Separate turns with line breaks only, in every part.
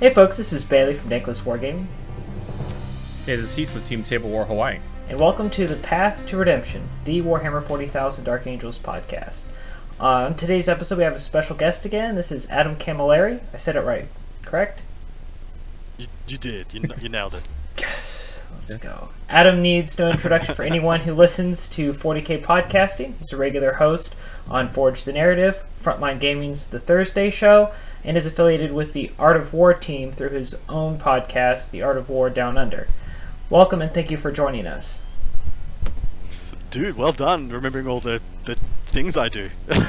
Hey folks, this is Bailey from Dank Lists Wargaming,
Hey, this is Heath with Team Table War Hawaii.
and welcome to the Path to Redemption, the Warhammer 40,000 Dark Angels podcast. On today's episode, we have a special guest again. This is Adam Camilleri. I said it right, correct?
You, you did. You, you nailed it.
Yes. Let's go. Adam needs no introduction for anyone who listens to 40k podcasting. He's a regular host on Forge the Narrative, Frontline Gaming's The Thursday Show, and is affiliated with the Art of War team through his own podcast, The Art of War Down Under. Welcome and thank you for joining us.
Dude, well done remembering all the, the things I do.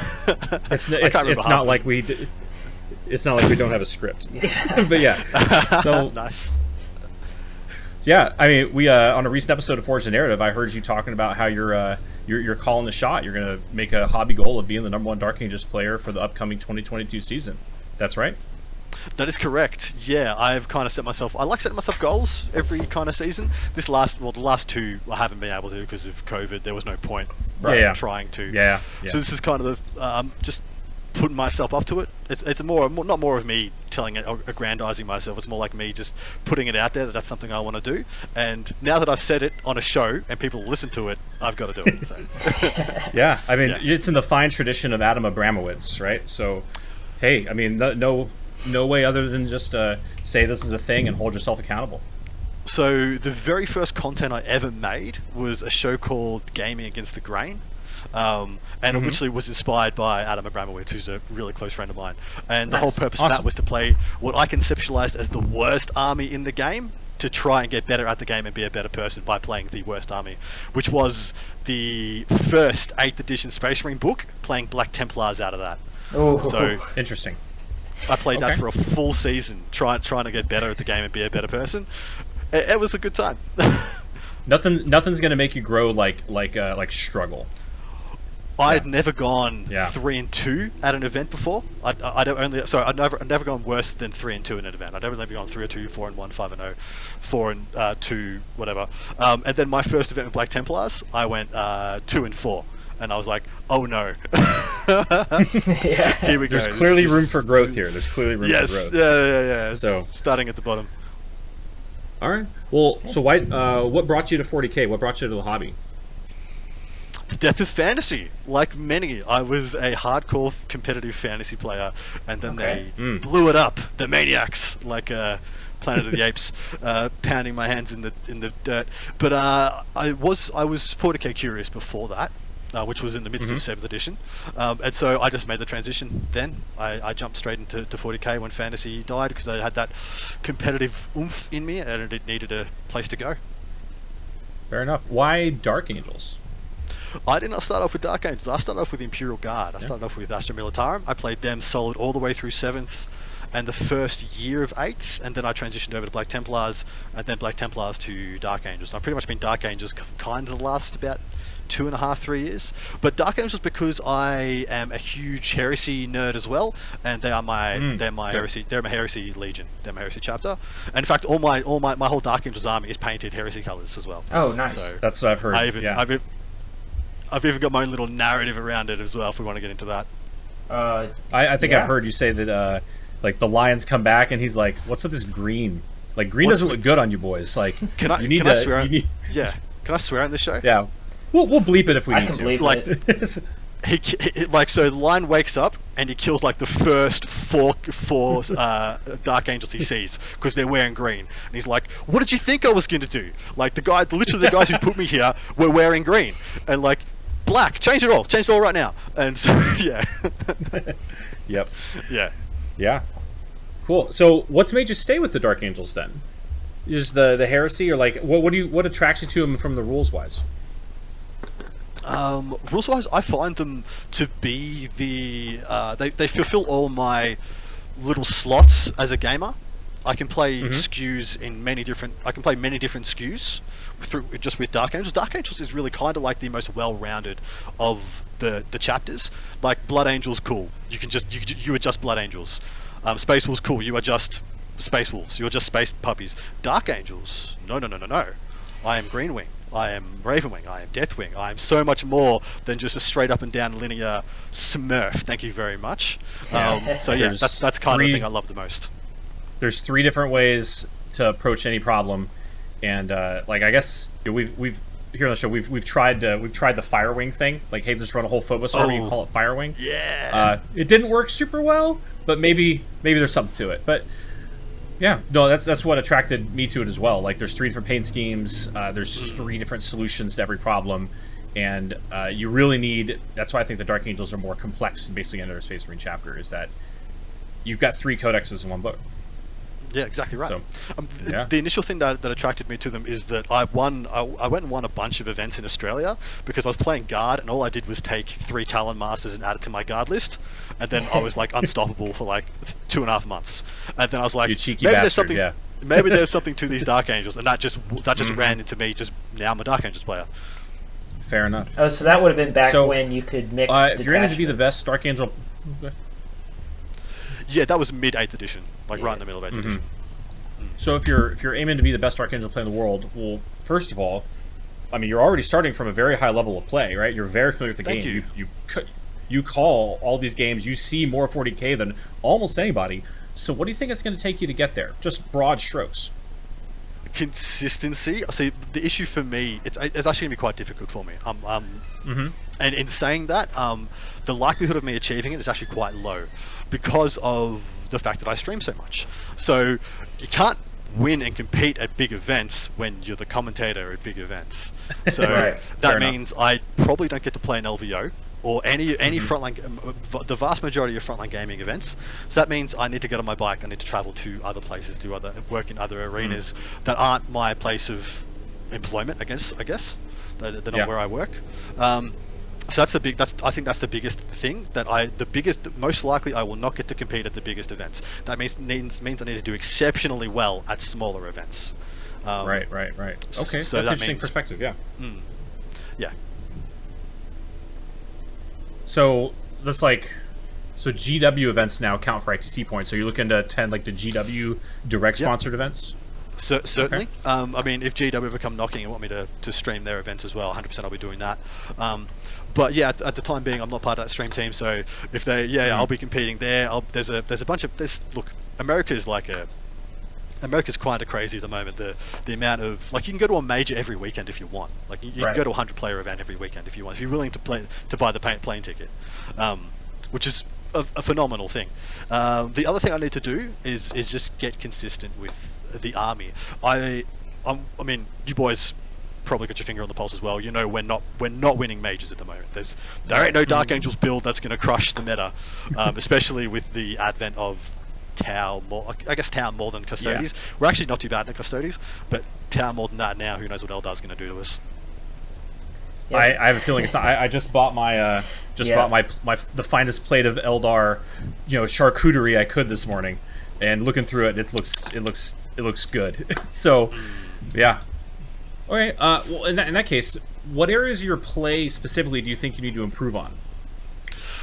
It's
I
it's,
can't
it's not like we d- it's not like we don't have a script. but yeah. So
nice.
yeah, I mean, we uh, on a recent episode of Forge the Narrative, I heard you talking about how you're uh, you're, you're calling the shot. You're gonna make a hobby goal of being the number one Dark Angels player for the upcoming 2022 season. That's right.
That is correct. Yeah, I've kind of set myself. I like setting myself goals every kind of season. This last, well, the last two I haven't been able to because of COVID. There was no point
Right. Yeah.
trying to.
Yeah. yeah.
So this is kind of the um, just putting myself up to it. It's it's more, more not more of me telling it, aggrandizing myself. It's more like me just putting it out there that that's something I want to do. And now that I've said it on a show and people listen to it, I've got to do it. So.
Yeah, I mean,
Yeah.
it's in the fine tradition of Adam Abramowitz, right? So, hey, I mean, no, no, way other than just uh, say this is a thing and hold yourself accountable.
So the very first content I ever made was a show called Gaming Against the Grain. Um, and
Mhm.
it literally was inspired by Adam Abramowitz, who's a really close friend of mine. And the whole purpose of that was to play what I conceptualized as the worst army in the game to try and get better at the game and be a better person by playing the worst army, which was the first 8th edition Space Marine book, playing Black Templars out of that.
Oh,
So
Interesting.
I played
Okay.
that for a full season, trying trying to get better at the game and be a better person. It, it was a good time.
Nothing, nothing's gonna make you grow like like uh, like struggle.
I had never gone
Yeah.
three and two at an event before. I I don't only sorry I'd never I'd never gone worse than three and two in an event. I'd never never gone three or two, four and one, five and oh, four and uh, two, whatever. Um, and then my first event with Black Templars, I went uh, two and four, and I was like, oh no.
yeah.
Here we go.
There's
This
clearly
is-
room for growth here. There's clearly room
Yes,
for growth.
yeah, yeah, yeah.
So-
starting at the bottom.
All right. Well, so why? Uh, what brought you to 40k? What brought you to the hobby?
The death of fantasy. Like many, I was a hardcore competitive fantasy player, and then
Okay.
they
Mm.
blew it up. The maniacs, like uh, Planet of the Apes, uh, pounding my hands in the in the dirt. But uh, I was I was 40k curious before that. Uh, which was in the midst
Mhm.
of seventh edition, um, and so I just made the transition. Then I, I jumped straight into to 40k when fantasy died because I had that competitive oomph in me, and it needed a place to go.
Fair enough. Why Dark Angels?
I did not start off with Dark Angels. I started off with Imperial Guard. I
Yeah.
started off with Astra Militarum. I played them solid all the way through seventh and the first year of eighth, and then I transitioned over to Black Templars, and then Black Templars to Dark Angels. I've pretty much been Dark Angels kind of the last about two and a half, three years. But Dark Angels because I am a huge heresy nerd as well, and they are my
Mm,
they're my
okay.
heresy they're my heresy legion. They're my heresy chapter. And in fact, all my all my, my whole Dark Angels army is painted heresy colors as well.
Oh, nice.
So
That's what I've heard.
I even,
yeah.
I've, I've even got my own little narrative around it as well. If we want to get into that,
Uh,
I, I think
Yeah.
I've heard you say that uh, like the lions come back and he's like, "What's with this green? Like green
What's
doesn't
with-
look good on you boys. Like
can I
you need
can
to
I swear?
you need
yeah, can I swear on this show?
yeah. We'll, we'll bleep it if we
I
need
can
to.
believe
Like-
it.
He, he- like so, the lion wakes up and he kills like the first four four uh, dark angels he sees because they're wearing green. And he's like, "What did you think I was going to do? Like the guy, literally the guys who put me here were wearing green and like." Black, change it all, change it all right now. And so, yeah,
Yep.
yeah.
Yeah. Cool. So, what's made you stay with the Dark Angels then? Is the the heresy, or like what? What do you? What attracts you to them from the rules wise?
Um, rules wise, I find them to be the uh, they they fulfill all my little slots as a gamer. I can play
Mhm.
skews in many different. I can play many different skews through just with Dark Angels. Dark Angels is really kind of like the most well-rounded of the the chapters. Like Blood Angels, cool. You can just you you are just Blood Angels. Um, Space Wolves, cool. You are just Space Wolves. You're just space puppies. Dark Angels, no, no, no, no, no. I am Greenwing. I am Ravenwing. I am Deathwing. I am so much more than just a straight up and down linear Smurf. Thank you very much. Um, so yeah, that's that's kind of the thing I love the most.
there's three different ways to approach any problem, and uh, like I guess we've we've here on the show we've we've tried to, we've tried the Firewing thing. Like, hey, just run a whole Phobos army
Oh.
and call it Firewing.
Yeah.
Uh, it didn't work super well, but maybe maybe there's something to it. But yeah, no, that's that's what attracted me to it as well. Like, there's three different paint schemes. Uh, there's three different solutions to every problem, and uh, you really need. That's why I think the Dark Angels are more complex than basically another Space Marine chapter. Is that you've got three codexes in one book.
Yeah, exactly right.
So,
um, th-
yeah.
The initial thing that, that attracted me to them is that I won. I, I went and won a bunch of events in Australia because I was playing guard, and all I did was take three Talon Masters and add it to my guard list, and then I was like unstoppable for like two and a half months. And then I was like,
You cheeky
maybe there's something.
yeah.
maybe there's something to these Dark Angels, and that just that just
Mhm.
ran into me. Just now I'm a Dark Angels player.
Fair enough.
Oh, so that would have been back
So,
when you could mix.
Uh, if you're aiming to be the best Dark Angel,
Yeah, that was mid eighth edition, like right in the middle of 8th
Mhm.
edition.
So if you're if you're aiming to be the best Dark Angel player in the world, well, first of all, I mean you're already starting from a very high level of play, right? You're very familiar with the
Thank
game.
you.
you you you call all these games. You see more 40k than almost anybody. So what do you think it's going to take you to get there? Just broad strokes.
Consistency. See, the issue for me, it's it's actually gonna be quite difficult for me. Um, um,
Mm-hmm.
And in saying that, um, the likelihood of me achieving it is actually quite low because of the fact that I stream so much. So you can't win and compete at big events when you're the commentator at big events. So
Right.
that
Fair enough.
means I probably don't get to play an LVO or any any
Mhm.
frontline, um, the vast majority of frontline gaming events. So that means I need to get on my bike. I need to travel to other places, do other work in other arenas that aren't my place of employment. I guess. I guess they're, they're not
Yeah.
where I work. Um, so that's the big. That's I think that's the biggest thing that I the biggest most likely I will not get to compete at the biggest events. That means means means I need to do exceptionally well at smaller events. Um,
right, right, right. Okay,
so
that's
that
interesting
means-
perspective. Yeah.
Mm. Yeah.
So that's like, so GW events now count for ITC points. So you're looking to attend like the GW direct
Yep.
sponsored events.
Cer- certainly. Um, I mean, if GW ever come knocking and want me to, to stream their events as well, 100% I'll be doing that. Um, but yeah, at, at the time being, I'm not part of that stream team. So if they, yeah,
Mm.
I'll be competing there. I'll, there's a there's a bunch of this. Look, America is like a America's kind of crazy at the moment. The the amount of like you can go to a major every weekend if you want. Like you, you
Right.
can go to a hundred player event every weekend if you want. If you're willing to play to buy the plane, plane ticket, um, which is a, a phenomenal thing. Um, the other thing I need to do is is just get consistent with the army. I I'm, I mean you boys probably got your finger on the pulse as well. You know we're not we're not winning majors at the moment. There's there ain't no Dark Angels build that's going to crush the meta, um, especially with the advent of Tau more. I guess Tau more than Custodes. We're actually not too bad in Custodes, but Tau more than that now. Who knows what Eldar's going to do to us?
Yeah.
I, I have a feeling it's not. I, I just bought my uh, just
Yeah.
bought my my the finest plate of Eldar, you know, charcuterie I could this morning, and looking through it, it looks it looks it looks good. so, yeah. Okay. Uh, well, in that, in that case, what areas of your play specifically do you think you need to improve on?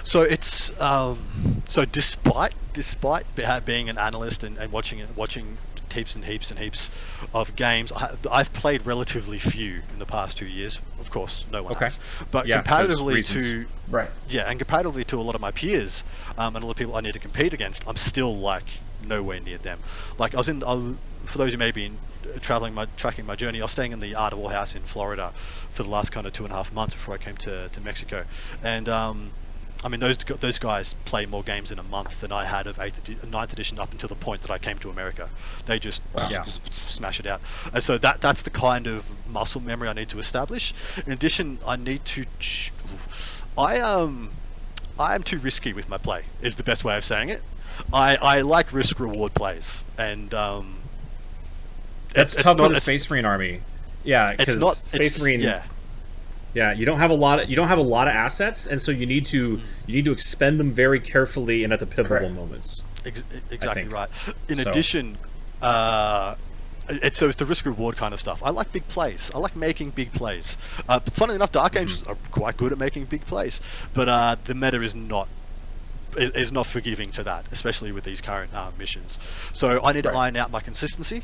So it's um, so despite despite being an analyst and, and watching watching heaps and heaps and heaps of games, I, I've played relatively few in the past two years. Of course, no one
Okay.
has. But
Yeah,
comparatively to
Right.
yeah, and comparatively to a lot of my peers um, and a lot of people I need to compete against, I'm still like nowhere near them. Like I was in, I, for those who may be in, traveling my tracking my journey, I was staying in the Art of War house in Florida for the last kind of two and a half months before I came to, to Mexico, and um, I mean those those guys play more games in a month than I had of eighth edi- ninth edition up until the point that I came to America. They just
Yeah.
smash it out, and so that that's the kind of muscle memory I need to establish. In addition, I need to. ch- I um, I am too risky with my play. Is the best way of saying it. I, I like risk reward plays, and um,
That's
it's- it's
tough
not-
with a Space Marine army. Yeah, because Space Marine.
Yeah,
Yeah, you don't have a lot of you don't have a lot of assets, and so you need to you need to expend them very carefully and at the pivotal moments.
ex- exactly right. In
So-
addition, uh, it's so it's the risk reward kind of stuff. I like big plays. I like making big plays. Uh, funnily enough, Dark Angels are quite good at making big plays, but uh, the meta is not is, is not forgiving to that, especially with these current uh, missions. So I need to iron out my consistency.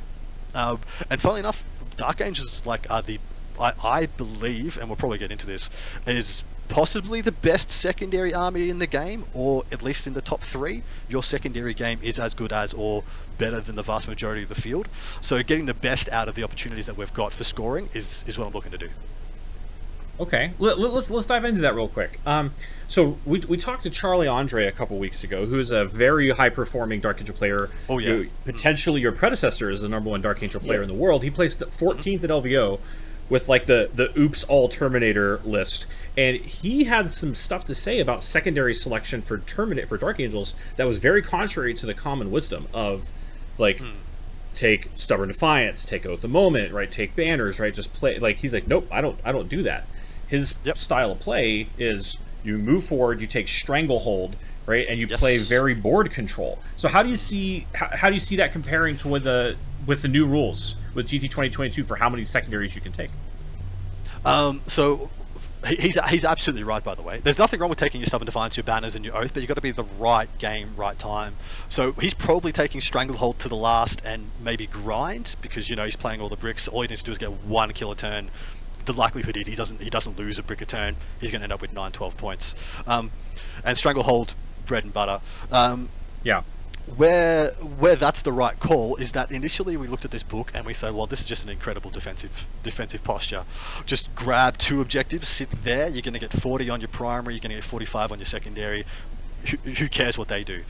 Um, and funnily enough, Dark Angels like are the I, I believe, and we'll probably get into this, is possibly the best secondary army in the game, or at least in the top three, your secondary game is as good as or better than the vast majority of the field. So getting the best out of the opportunities that we've got for scoring is, is what I'm looking to do.
Okay, Let, us let's, let's dive into that real quick. Um, so we, we talked to Charlie Andre a couple weeks ago, who is a very high performing Dark Angel player.
Oh yeah,
potentially your predecessor is the number one Dark Angel player yeah. in the world. He placed 14th at LVO with like the the Oops All Terminator list, and he had some stuff to say about secondary selection for Terminate for Dark Angels that was very contrary to the common wisdom of like. Hmm take stubborn defiance take oath of moment right take banners right just play like he's like nope i don't i don't do that his yep. style of play is you move forward, you take stranglehold, right, and you yes. play very board control. So how do you see how, how do you see that comparing to with the with the new rules with GT 2022 for how many secondaries you can take?
Um, so he's he's absolutely right. By the way, there's nothing wrong with taking your stubborn defiance, your banners, and your oath, but you've got to be the right game, right time. So he's probably taking stranglehold to the last and maybe grind because you know he's playing all the bricks. All he needs to do is get one kill a turn the likelihood is he doesn't he doesn't lose a brick a turn. He's going to end up with 9, 12 points. Um, and stranglehold, bread and butter. Um,
yeah.
Where where that's the right call is that initially we looked at this book and we said, well, this is just an incredible defensive defensive posture. Just grab two objectives, sit there. You're going to get 40 on your primary. You're going to get 45 on your secondary. Who, who cares what they do?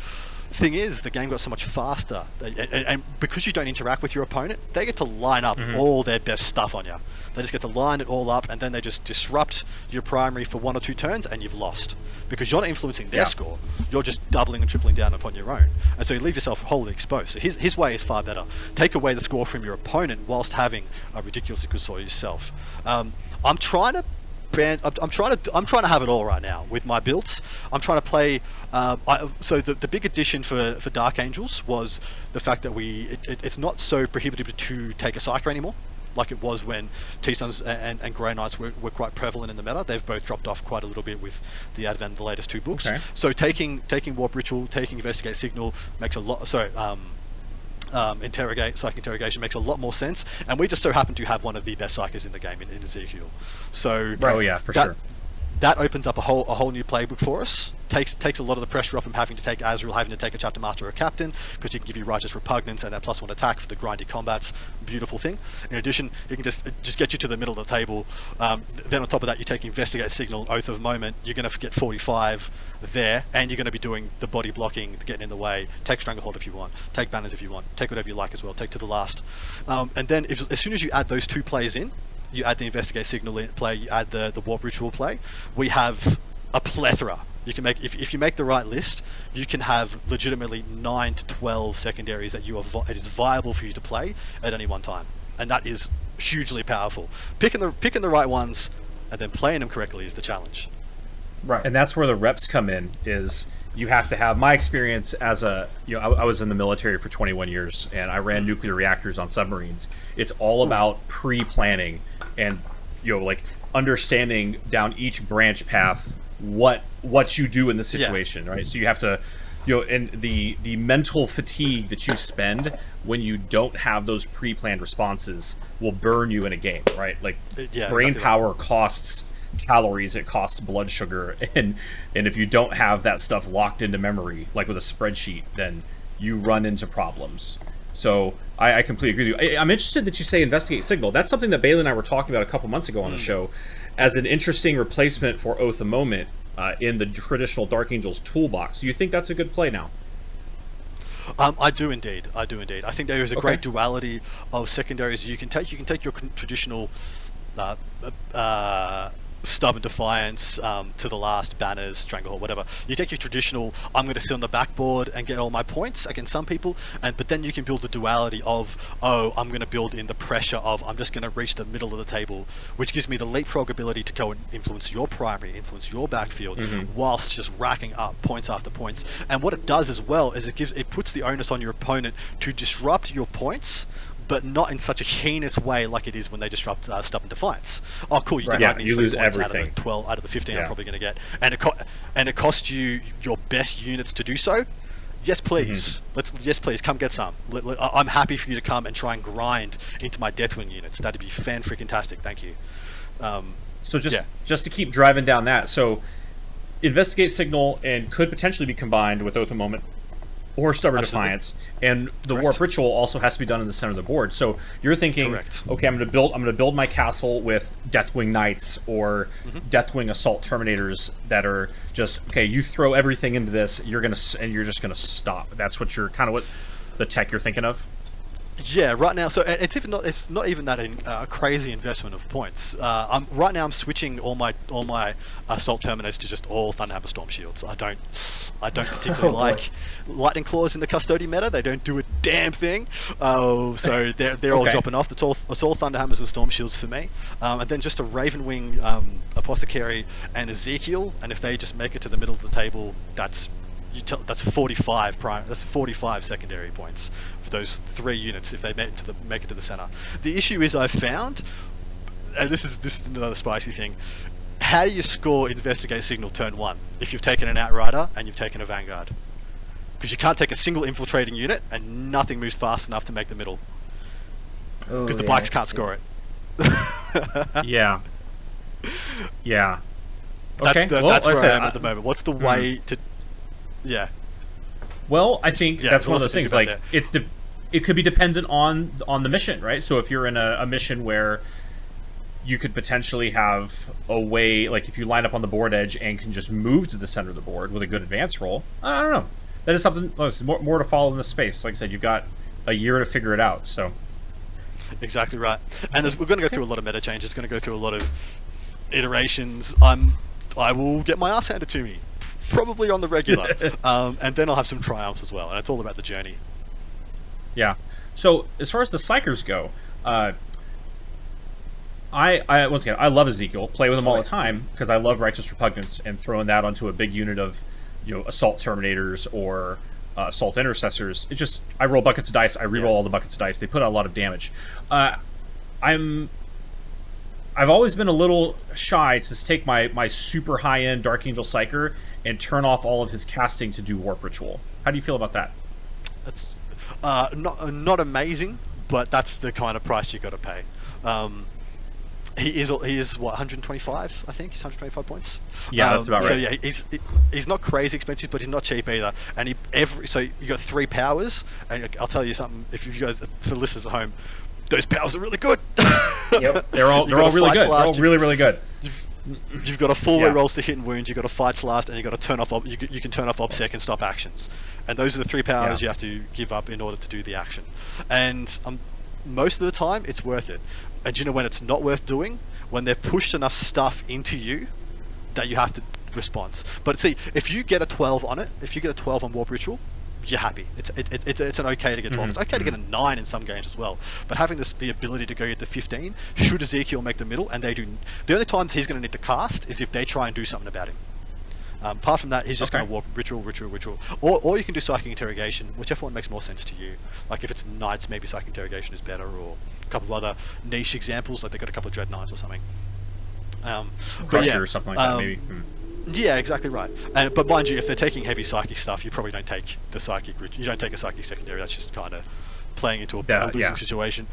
Thing is, the game got so much faster, and, and, because you don't interact with your opponent, they get to line up mm-hmm. all their best stuff on you. They just get to line it all up, and then they just disrupt your primary for one or two turns, and you've lost because you're not influencing their yeah. score. You're just doubling and tripling down upon your own, and so you leave yourself wholly exposed. So his his way is far better. Take away the score from your opponent whilst having a ridiculously good score yourself. Um, I'm trying to brand. I'm, I'm, trying to I'm trying to have it all right now with my builds. I'm trying to play. Um, I, so the, the big addition for, for Dark Angels was the fact that we it, it, it's not so prohibitive to take a Psyker anymore. Like it was when T-Suns and, and Grey Knights were, were quite prevalent in the meta. They've both dropped off quite a little bit with the advent of the latest two books. Okay. So taking taking Warp Ritual, taking Investigate Signal makes a lot. Sorry, um, um, interrogate psychic interrogation makes a lot more sense. And we just so happen to have one of the best psykers in the game in, in Ezekiel. So
oh yeah, for that, sure
that opens up a whole a whole new playbook for us. Takes takes a lot of the pressure off from having to take Azrael, having to take a chapter master or a captain, because he can give you righteous repugnance and that plus one attack for the grindy combats. Beautiful thing. In addition, he can just just get you to the middle of the table. Um, then on top of that, you take investigate signal, oath of moment. You're going to get 45 there, and you're going to be doing the body blocking, getting in the way. Take stranglehold if you want. Take banners if you want. Take whatever you like as well. Take to the last. Um, and then if, as soon as you add those two plays in, you add the investigate signal play, you add the, the warp ritual play, we have a plethora. You can make if, if you make the right list, you can have legitimately nine to twelve secondaries that you are it is viable for you to play at any one time, and that is hugely powerful. Picking the picking the right ones and then playing them correctly is the challenge.
Right, and that's where the reps come in. Is you have to have my experience as a you know I, I, was in the military for 21 years and I ran mm-hmm. nuclear reactors on submarines. It's all mm-hmm. about pre-planning and you know like understanding down each branch path what what you do in the situation, yeah. right? So you have to you know and the the mental fatigue that you spend when you don't have those pre-planned responses will burn you in a game, right? Like uh, yeah, brain power costs calories, it costs blood sugar, and and if you don't have that stuff locked into memory, like with a spreadsheet, then you run into problems. So I, I completely agree with you. I, am interested that you say investigate signal. That's something that Bailey and I were talking about a couple months ago on mm. the show, as an interesting replacement for Oath of Moment uh, in the traditional Dark Angels toolbox. Do you think that's a good play now?
Um, I do indeed. I do indeed. I think there is a okay. great duality of secondaries you can take. You can take your traditional uh, uh, stubborn defiance um, to the last banners stranglehold whatever you take your traditional i'm going to sit on the backboard and get all my points against some people and but then you can build the duality of oh i'm going to build in the pressure of i'm just going to reach the middle of the table which gives me the leapfrog ability to go and influence your primary influence your backfield mm-hmm. whilst just racking up points after points and what it does as well is it gives it puts the onus on your opponent to disrupt your points but not in such a heinous way like it is when they disrupt uh, Stubborn Defiance. Oh, cool! You,
right. yeah, you lose everything.
Out of the Twelve out of the fifteen, yeah. I'm probably going to get, and it co- and it costs you your best units to do so. Yes, please. Mm-hmm. Let's. Yes, please. Come get some. Let, let, I'm happy for you to come and try and grind into my Deathwing units. That'd be fan freaking tastic. Thank you. Um,
So just
Yeah.
just to keep driving down that. So investigate signal and could potentially be combined with oath of moment or stubborn
Absolutely.
defiance and the
Correct.
warp ritual also has to be done in the center of the board so you're thinking
Correct.
okay i'm going to build i'm going to build my castle with deathwing knights or
Mm-hmm.
deathwing assault terminators that are just okay you throw everything into this you're going to and you're just going to stop that's what you're kind of what the tech you're thinking of
Yeah, right now. So it's even not. It's not even that in, uh, crazy investment of points. Uh, I'm right now. I'm switching all my all my assault terminators to just all Thunderhammer Storm Shields. I don't. I don't particularly
Oh,
like Lightning Claws in the Custodian meta. They don't do a damn thing. Oh, so they're they're all dropping off. It's all it's all Thunderhammers and Storm Shields for me. Um, and then just a Ravenwing um, Apothecary and Ezekiel. And if they just make it to the middle of the table, that's you tell, that's 45 prime. That's 45 secondary points those three units if they make it to the make it to the center. The issue is I've found, and this is this is another spicy thing. How do you score investigate signal turn one if you've taken an outrider and you've taken a vanguard? Because you can't take a single infiltrating unit and nothing moves fast enough to make the middle because the
yeah, I
bikes
can
can't score it.
yeah yeah
That's,
okay
the,
well,
that's where
I
I am at the moment. What's the
Mhm.
way to? Yeah,
Well, I think
yeah,
that's
there's
one of
lot
those things. Like
there.
it's de- it could be dependent on on the mission, right? So if you're in a, a mission where you could potentially have a way, like if you line up on the board edge and can just move to the center of the board with a good advance roll. I don't know. That is something. well, more, more to follow in the space. Like I said, you've got a year to figure it out. So
Exactly right. And we're going to go through a lot of meta changes. Going to go through a lot of iterations. I'm, I will get my ass handed to me, probably on the regular, um, and then I'll have some triumphs as well. And it's all about the journey.
Yeah. So as far as the psykers go, uh, I, I once again I love Ezekiel. Play with him all the time because I love righteous repugnance and throwing that onto a big unit of you know assault terminators or uh, assault intercessors. It just I roll buckets of dice. I reroll
Yeah.
all the buckets of dice. They put out a lot of damage. Uh, I'm I've always been a little shy to take my my super high end Dark Angel Psyker and turn off all of his casting to do Warp Ritual. How do you feel about that?
That's uh, not uh, not amazing, but that's the kind of price you got to pay. Um, he is he is what 125 I think he's 125 points.
Yeah, that's
Um,
about
So
right.
yeah, he's he's not crazy expensive, but he's not cheap either. And he every so you got three powers, and I'll tell you something. If you guys for listeners at home, those powers are really good.
Yep.
They're all they're all really
fight
good. They're all really really good.
You've, got a four way
Yeah.
rolls to hit and wounds. You've got a fights last, and you've got to turn off. Ob- you, can- you can turn off obsec and stop actions, and those are the three powers
Yeah.
you have to give up in order to do the action. And um, most of the time, it's worth it. And you know when it's not worth doing? When they've pushed enough stuff into you that you have to response. But see, if you get a 12 on it, if you get a 12 on Warp Ritual, you're happy. It's it, it, it's it's an okay to get 12.
Mhm,
It's okay to get a nine in some games as well. But having this the ability to go get the 15, should Ezekiel make the middle, and they do. The only times he's going to need to cast is if they try and do something about him. Um, apart from that, he's just
Okay.
going to warp ritual, ritual, ritual, or or you can do psychic interrogation, whichever one makes more sense to you. Like if it's knights, maybe psychic interrogation is better, or a couple of other niche examples, like they've got a couple of dread knights or something. Um,
Crusher
yeah,
or something like that
um,
maybe. Hmm.
Yeah, exactly right. And, but mind you, if they're taking heavy psychic stuff, you probably don't take the psychic. You don't take a psychic secondary. That's just kind of playing into a, a losing
yeah.
situation.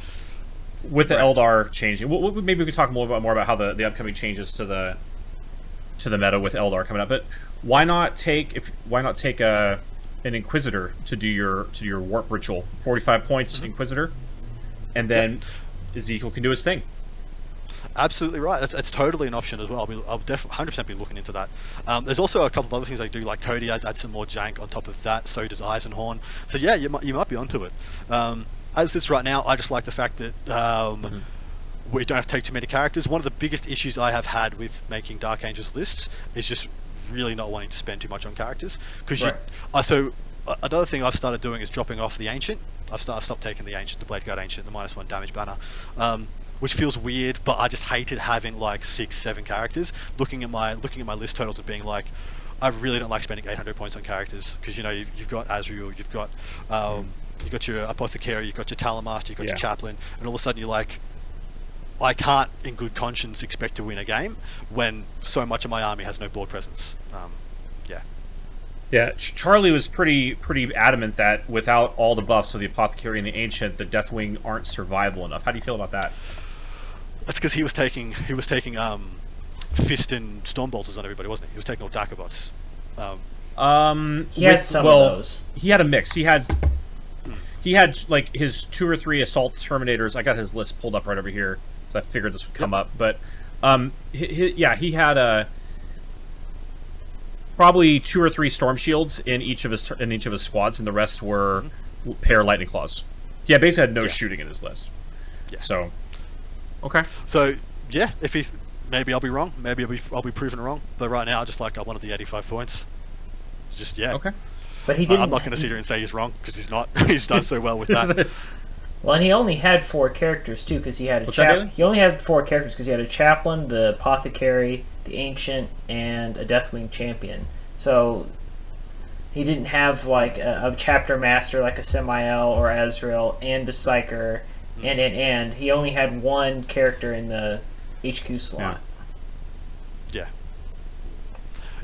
With the
Right.
Eldar changing, maybe we could talk more about more about how the, the upcoming changes to the to the meta with Eldar coming up. But why not take if why not take a an Inquisitor to do your to do your warp ritual? Forty five points
Mm-hmm.
Inquisitor, and then Ezekiel can do his thing.
Absolutely right. That's, that's totally an option as well. I'll, be, I'll definitely 100% be looking into that. Um, there's also a couple of other things they do, like Coteaz add some more jank on top of that. So does Eisenhorn. So yeah, you might you might be onto it. Um, as this right now, I just like the fact that um,
Mhm.
we don't have to take too many characters. One of the biggest issues I have had with making Dark Angels lists is just really not wanting to spend too much on characters. Because
Right.
uh, so uh, another thing I've started doing is dropping off the ancient. I've, start, I've stopped taking the ancient, the Blade Guard ancient, the minus one damage banner. Um, which feels weird, but I just hated having like six, seven characters. Looking at my looking at my list totals and being like, I really don't like spending 800 points on characters because you know you've, you've got Azrael, you've got um, you've got your apothecary, you've got your Talon Master, you've got
Yeah.
your chaplain, and all of a sudden you're like, I can't, in good conscience, expect to win a game when so much of my army has no board presence. Um, yeah,
Yeah, Charlie was pretty pretty adamant that without all the buffs of the apothecary and the ancient, the Deathwing aren't survivable enough. How do you feel about that?
That's because he was taking he was taking um, fist and storm bolters on everybody, wasn't he? He was taking all Dakabots. Um,
Um,
He had some
well,
of those.
He had a mix. He had he had like his two or three assault terminators. I got his list pulled up right over here, so I figured this would come up. But um, hi hi yeah, he had a probably two or three storm shields in each of his in each of his squads, and the rest were pair lightning claws. Yeah, basically had no
Yeah.
shooting in his list.
Yeah.
So, okay.
so yeah, if he maybe I'll be wrong, maybe I'll be I'll be proven wrong, but right now I just like I wanted the 85 points. Just yeah.
Okay.
But he
I-
didn't.
I'm not going to sit here and say he's wrong because he's not. he's done so well with that.
Well, and he only had four characters too, because he had a chap. He only had four characters because he had a chaplain, the apothecary, the ancient, and a Deathwing champion. So he didn't have like a, a chapter master like a Sammael or Azrael and a Psyker, and and and he only had one character in the HQ slot.
Yeah.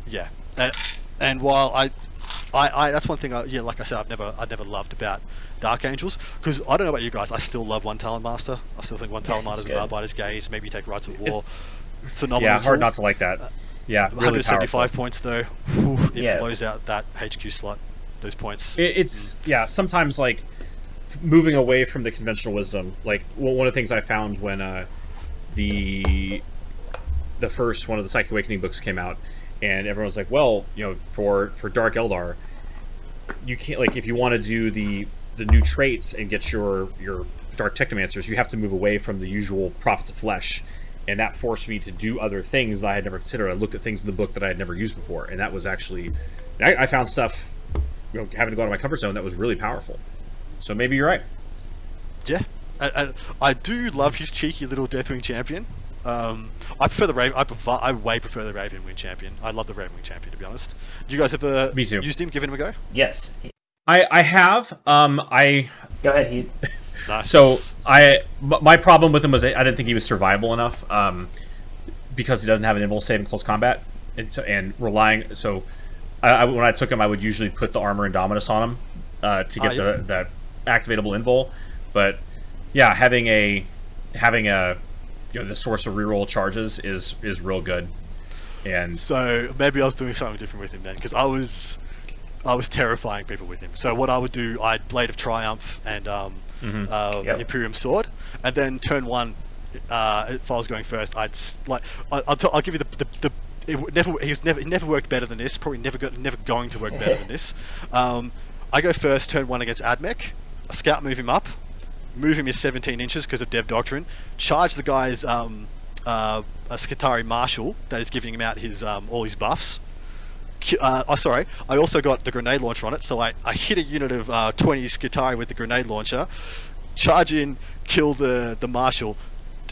Yeah. And, and while I, I, I, that's one thing. I, yeah, like I said, I've never, I've never loved about Dark Angels because I don't know about you guys. I still love One Talon Master. I still think One Talon
Yeah, it's
Master
good.
is Arbiter's Gaze. Maybe you take Rites of War.
It's-
Phenomenal.
yeah, hard not to like that. Uh, yeah, really
175
powerful.
points though. Whew, it
Yeah.
blows out that HQ slot. Those points.
It, it's mm. yeah. Sometimes like f- moving away from the conventional wisdom. Like one of the things I found when uh, the the first one of the Psychic Awakening books came out, and everyone was like, "Well, you know, for for Dark Eldar, you can't like if you want to do the the new traits and get your your Dark Technomancers, you have to move away from the usual Prophets of Flesh." And that forced me to do other things that I had never considered. I looked at things in the book that I had never used before, and that was actually I, I found stuff you know, having to go out of my comfort zone that was really powerful. So maybe you're right.
Yeah, I, I, I do love his cheeky little Deathwing champion. Um, I prefer the Raven. I prefer. I way prefer the Raven Wing champion. I love the Raven Wing champion to be honest. Do you guys ever
Me too.
used him? Given him a go?
Yes.
I I have um I
Go ahead, Heath.
Nice.
so I m- my problem with him was I I didn't think he was survivable enough um because he doesn't have an invul save in close combat and so and relying so I, I, when I took him I would usually put the armor Indomitus on him uh, to get
Ah, yeah.
the that activatable invul but yeah having a having a you know the source of reroll charges is is real good and
So maybe I was doing something different with him then, because I was, I was terrifying people with him. So what I would do, I'd Blade of Triumph and um,
Mhm.
uh,
Yep.
Imperium Sword, and then turn one, uh, if I was going first, I'd like, I, I'll, t- I'll give you the the. the it would never, he's never, he never worked better than this. Probably never, got never going to work better than this. Um, I go first, turn one against Admech. A scout move him up, move him his 17 inches because of Dev Doctrine. Charge the guy's um, uh, a Skitarii Marshal that is giving him out his um, all his buffs. Uh, oh, sorry. I also got the grenade launcher on it, so I, I hit a unit of uh, 20 Skitarii with the grenade launcher, charge in, kill the, the Marshal,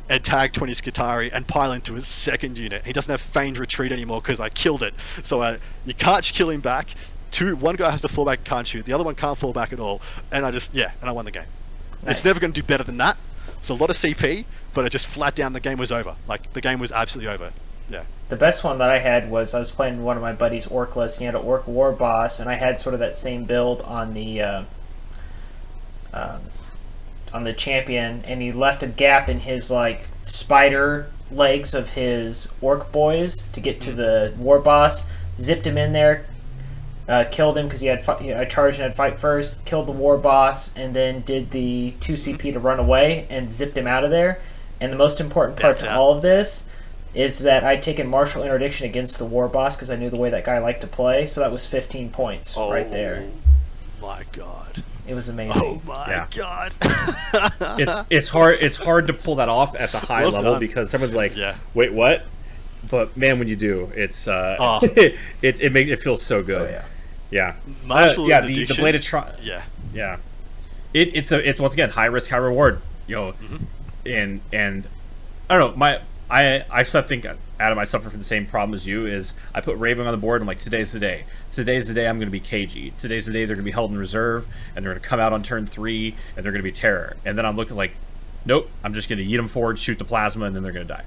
and tag 20 Skitarii and pile into his second unit. He doesn't have feigned retreat anymore because I killed it. So uh, you can't kill him back. Two, one guy has to fall back and can't shoot. The other one can't fall back at all. And I just, yeah, and I won the game.
Nice.
It's never going to do better than that. It's a lot of CP, but it just flat down the game was over. Like, the game was absolutely over. Yeah.
The best one that I had was I was playing one of my buddies' orc list. He had an orc war boss, and I had sort of that same build on the uh, um, on the champion, and he left a gap in his like spider legs of his orc boys to get to the war boss. Zipped him in there, uh, killed him because he had fi- I charged and had fight first. Killed the war boss, and then did the two CP to run away and zipped him out of there. And the most important part
That's
to
out.
all of this is that I'd taken martial interdiction against the war boss because I knew the way that guy liked to play. So that was 15 points right there.
Oh My God.
It was amazing.
Oh my
Yeah.
God.
it's it's hard it's hard to pull that off at the high
Well
level
done.
because someone's like,
Yeah.
wait, what? But man, when you do, it's uh,
Oh.
it it makes it feels so
Oh,
good.
yeah.
Yeah, Uh, yeah. The, the
interdiction?
bladed tri-
yeah.
yeah. It, it's a it's once again high risk high reward. You know,
Mm-hmm.
and and I don't know my I I still think Adam I suffer from the same problem as you is I put Raven on the board. I'm like today's the day. Today's the day I'm going to be cagey. Today's the day they're going to be held in reserve and they're going to come out on turn three and they're going to be terror. And then I'm looking like, nope, I'm just going to eat them forward, shoot the plasma, and then they're going to die.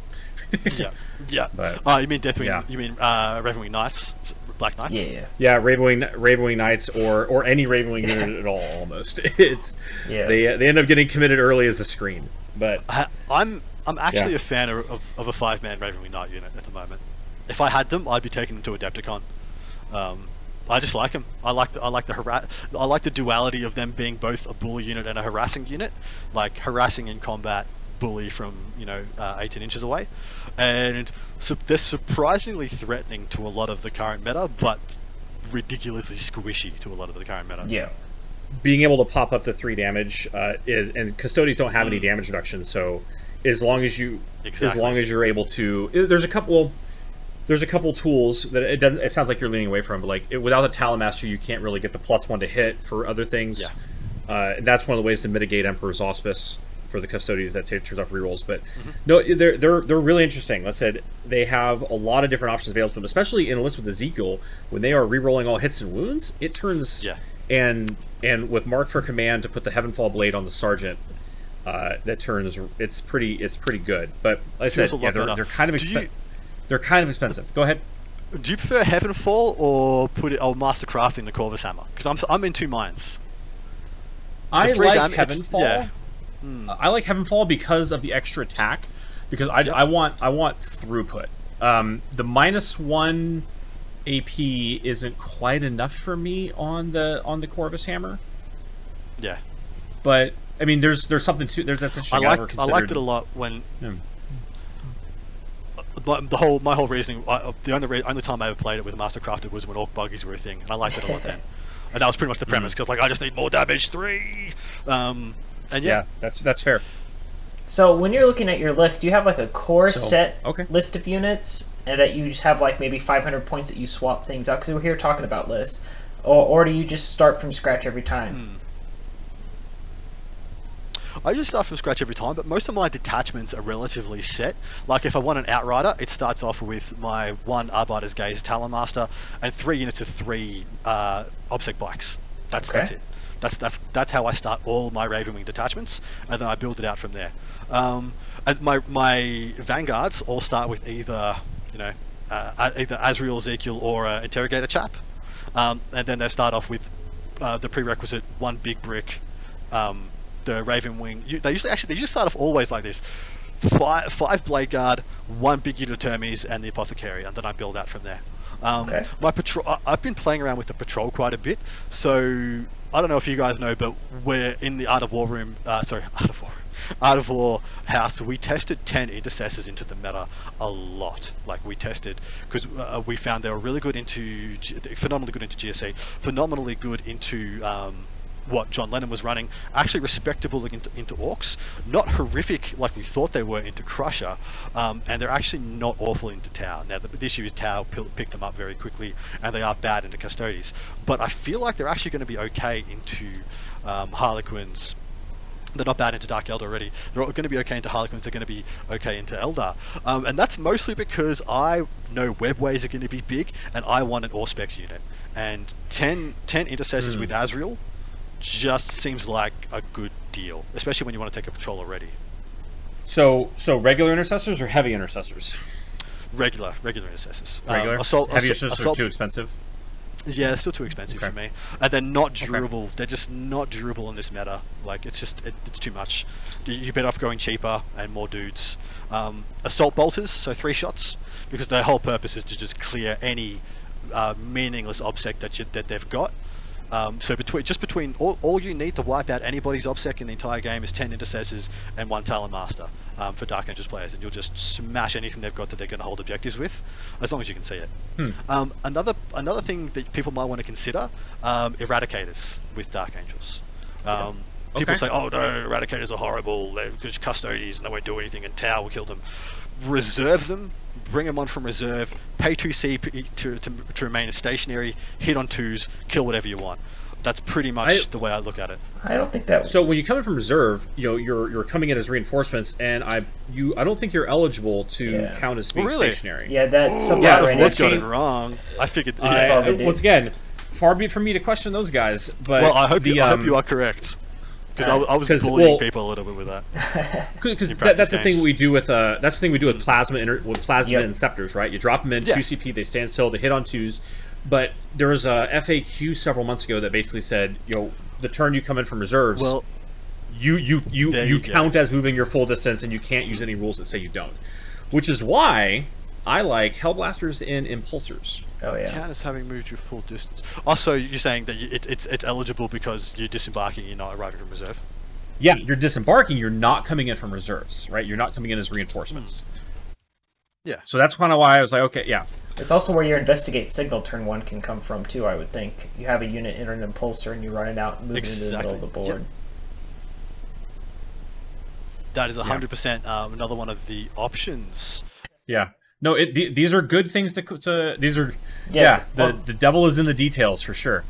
Yeah. Yeah.
But-
oh, you mean Deathwing?
yeah.
You mean uh, Ravenwing Knights? S- Black Knights?
Yeah, yeah.
Yeah, Ravenwing, Ravenwing Knights, or or any Ravenwing unit at all, almost. It's
Yeah.
they they end up getting committed early as a screen, but
I, I'm I'm actually
Yeah.
a fan of, of, of a five man Ravenwing Knight unit at the moment. If I had them, I'd be taking them to Adepticon. Um, I just like them. I like the, I like the hara- I like the duality of them being both a bully unit and a harassing unit. Like harassing in combat, bully from you know uh, 18 inches away, and su- they're surprisingly threatening to a lot of the current meta, but ridiculously squishy to a lot of the current meta.
Yeah.
being able to pop up to three damage uh, is, and custodians don't have any
Mm.
damage reduction. So as long as you, as long as you're able to, there's a couple. There's a couple tools that it doesn't. It sounds like you're leaning away from, but like it, without the Talon Master, you can't really get the plus one to hit for other things.
Yeah.
Uh, that's one of the ways to mitigate Emperor's Auspice for the custodians that turns off rerolls. But
Mm-hmm.
no, they're they're they're really interesting. Like I said they have a lot of different options available to them, especially in a list with Ezekiel when they are rerolling all hits and wounds. It turns
Yeah.
and and with Mark for command to put the Heavenfall blade on the sergeant. Uh, that turns it's pretty it's pretty good, but like I said, yeah, they're, they're kind of
Do
expen-
you-
they're kind of expensive. Go ahead.
Do you prefer Heavenfall or put it? Oh, Master Crafting the Corvus Hammer? Because I'm I'm in two minds.
I like
dam-
Heavenfall.
yeah.
I like Heavenfall because of the extra attack. Because I,
Yep.
I want I want throughput. Um, the minus one AP isn't quite enough for me on the on the Corvus Hammer.
Yeah,
But I mean, there's there's something to there that's
I
interesting. I've
liked I liked it a lot when.
Yeah.
But the whole my whole reasoning, I, the only re- only time I ever played it with Master Crafted was when Orc Buggies were a thing, and I liked it a lot then. And that was pretty much the
Mm.
premise, because like I just need more damage three. Um,
Yeah,
yeah,
that's that's fair.
So when you're looking at your list, do you have like a core
So,
set
okay.
list of units, and that you just have like maybe 500 points that you swap things out? Because we're here talking about lists, or, or do you just start from scratch every time?
Hmm. I just start from scratch every time, but most of my detachments are relatively set. Like if I want an Outrider, it starts off with my one Arbiter's Gaze Talon Master and three units of three uh, Obsec Bikes. That's that's it. That's that's that's how I start all my Ravenwing detachments, and then I build it out from there. Um, my my Vanguards all start with either you know uh, either Azrael, Ezekiel, or uh, Interrogator Chap, um, and then they start off with uh, the prerequisite one big brick, um, the Raven Wing. You, they usually actually they usually start off always like this: five five Blade Guard, one big unit Termes, and the Apothecary, and then I build out from there. Um,
Okay.
My patrol. I- I've been playing around with the patrol quite a bit, so I don't know if you guys know, but we're in the Art of War room. Uh, sorry, Art of War. Art of War house, we tested 10 intercessors into the meta a lot. Like, we tested, because uh, we found they were really good into, phenomenally good into GSA, phenomenally good into um, what John Lennon was running, actually respectable into, into Orcs, not horrific like we thought they were into Crusher, um, and they're actually not awful into Tau. Now, the, the issue is Tau p- picked them up very quickly, and they are bad into Custodes. But I feel like they're actually going to be okay into um, Harlequins, they're not bad into Dark Eldar already. They're going to be okay into Harlequins. They're going to be okay into Eldar. Um, and that's mostly because I know Webways are going to be big, and I want an Auspex unit. And 10, 10 intercessors
Hmm.
with Azrael just seems like a good deal, especially when you want to take a patrol already.
So so regular intercessors or heavy intercessors?
Regular, regular intercessors. Um,
Regular.
assault,
heavy
assault,
intercessors
assault-
are too expensive.
Yeah, they're still too expensive
Okay.
for me, and they're not durable. They're just not durable in this meta. Like it's just it, it's too much. You- You're better off going cheaper and more dudes. Um, assault bolters, so three shots, because their whole purpose is to just clear any uh, meaningless obsec that you, that they've got. Um, so between just between all, all you need to wipe out anybody's obsec in the entire game is ten intercessors and one talon master um, for Dark Angels players, and you'll just smash anything they've got that they're going to hold objectives with, as long as you can see it.
Hmm.
Um, another another thing that people might want to consider: um, eradicators with Dark Angels. Um, People
Okay.
say, "Oh no, eradicators are horrible. They're just custodies and they won't do anything, and Tau will kill them." Reserve them. Bring them on from reserve. Pay two C p- to, to, to remain stationary. Hit on twos. Kill whatever you want. That's pretty much
I-
the way I look at it.
I don't think that.
So when you come in from reserve, you know you're you're coming in as reinforcements, and I you I don't think you're eligible to
Yeah.
count as being
Really?
stationary.
yeah, that's
Ooh,
something
yeah,
I'd
right
have
now.
looked got it wrong. I figured.
I-
That's all they
I- once again, far be it from me to question those guys, but
well, I hope
the,
you, I hope
um,
you are correct. Because
Uh,
I, I was
'cause,
bullying
well-
people a little bit with that.
because that, that's the thing we do with uh that's the thing we do with plasma inter- with plasma
Yep.
and scepters right you drop them in
Yeah.
2 cp they stand still they hit on twos but there was a faq several months ago that basically said you know the turn you come in from reserves
Well,
you you you
There
you,
you go.
count as moving your full distance, and you can't use any rules that say you don't. Which is why I like Hellblasters and Impulsors.
Oh yeah.
Count as having moved your full distance. Also, you're saying that you, it, it's it's eligible because you're disembarking, you're not arriving from reserve.
Yeah, you're disembarking. You're not coming in from reserves, right? You're not coming in as reinforcements.
Yeah.
So that's kind of why I was like, okay, yeah,
It's also where your investigate signal turn one can come from too. I would think you have a unit enter an impulsor and you run it out and move it into the middle of the
Exactly.
board.
That is 100% um, another one of the options.
yeah. No, it, th- these are good things to, to these are
Yeah,
yeah. the
well-
the devil is in the details for sure.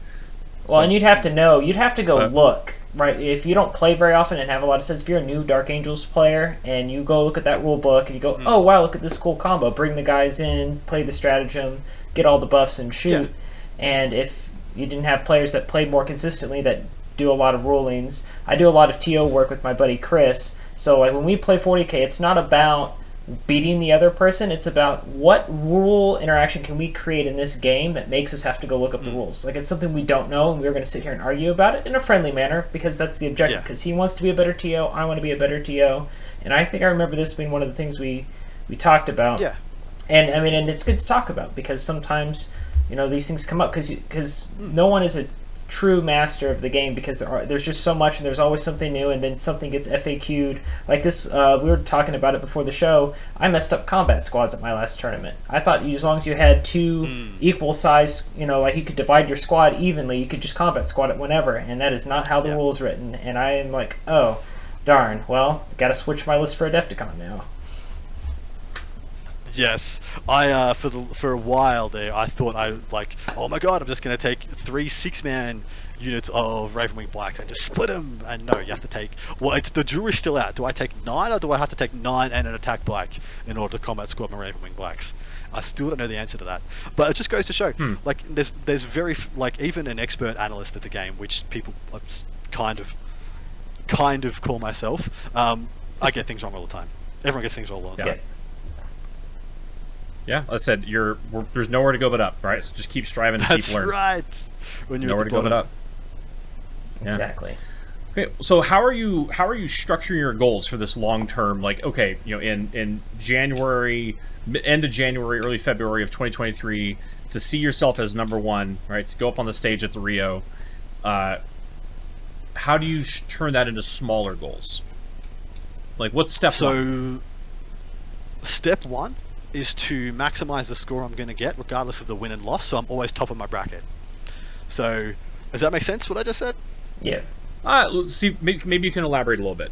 Well, and you'd have to know. You'd have to go
Uh,
look right if you don't play very often and have a lot of sense. If you're a new Dark Angels player and you go look at that rule book and you go, "Oh wow, look at this cool combo! Bring the guys in, play the stratagem, get all the buffs, and shoot." And if you didn't have players that played more consistently that do a lot of rulings, I do a lot of TO work with my buddy Chris. So like when we play 40k, it's not about beating the other person. It's about what rule interaction can we create in this game that makes us have to go look up the mm. rules. Like it's something we don't know, and we're going to sit here and argue about it in a friendly manner because that's the objective.
Yeah.
Because he wants to be a better TO, I want to be a better TO, and I think I remember this being one of the things we we talked about.
Yeah.
And I mean, and it's good to talk about because sometimes you know these things come up because because mm. no one is a true master of the game because there are, there's just so much and there's always something new and then something gets FAQ'd like this. Uh, we were talking about it before the show. I messed up combat squads at my last tournament. I thought as long as you had two equal size, you know, like you could divide your squad evenly, you could just combat squad it whenever, and that is not how the
Yeah.
rules written. And I am like, oh, darn. Well, got to switch my list for Adepticon now.
Yes, I uh, for the, for a while there, I thought I like, oh my god, I'm just gonna take three six man units of Ravenwing Blacks and just split them. And no, you have to take. Well, it's the jury's still out. Do I take nine or do I have to take nine and an attack black in order to combat squad my Ravenwing Blacks? I still don't know the answer to that, but it just goes to show, like, there's there's very like even an expert analyst at the game, which people uh, kind of kind of call myself. Um, I get things wrong all the time. Everyone gets things wrong all the
Yeah.
time.
Yeah, like I said you're we're, there's nowhere to go but up, right? So just keep striving to
That's
keep learning.
right. When you're
Nowhere to
the
go but up. Yeah.
Exactly.
Okay, so how are you how are you structuring your goals for this long term? Like, okay, you know, in in January, end of January, early February of 2023, to see yourself as number one, right? To go up on the stage at the Rio. Uh, how do you sh- turn that into smaller goals? Like, what's step one?
So, step one is to maximize the score I'm going to get, regardless of the win and loss. So I'm always top of my bracket. So, does that make sense? What I just said?
Yeah.
Uh, let's see, maybe, you can elaborate a little bit.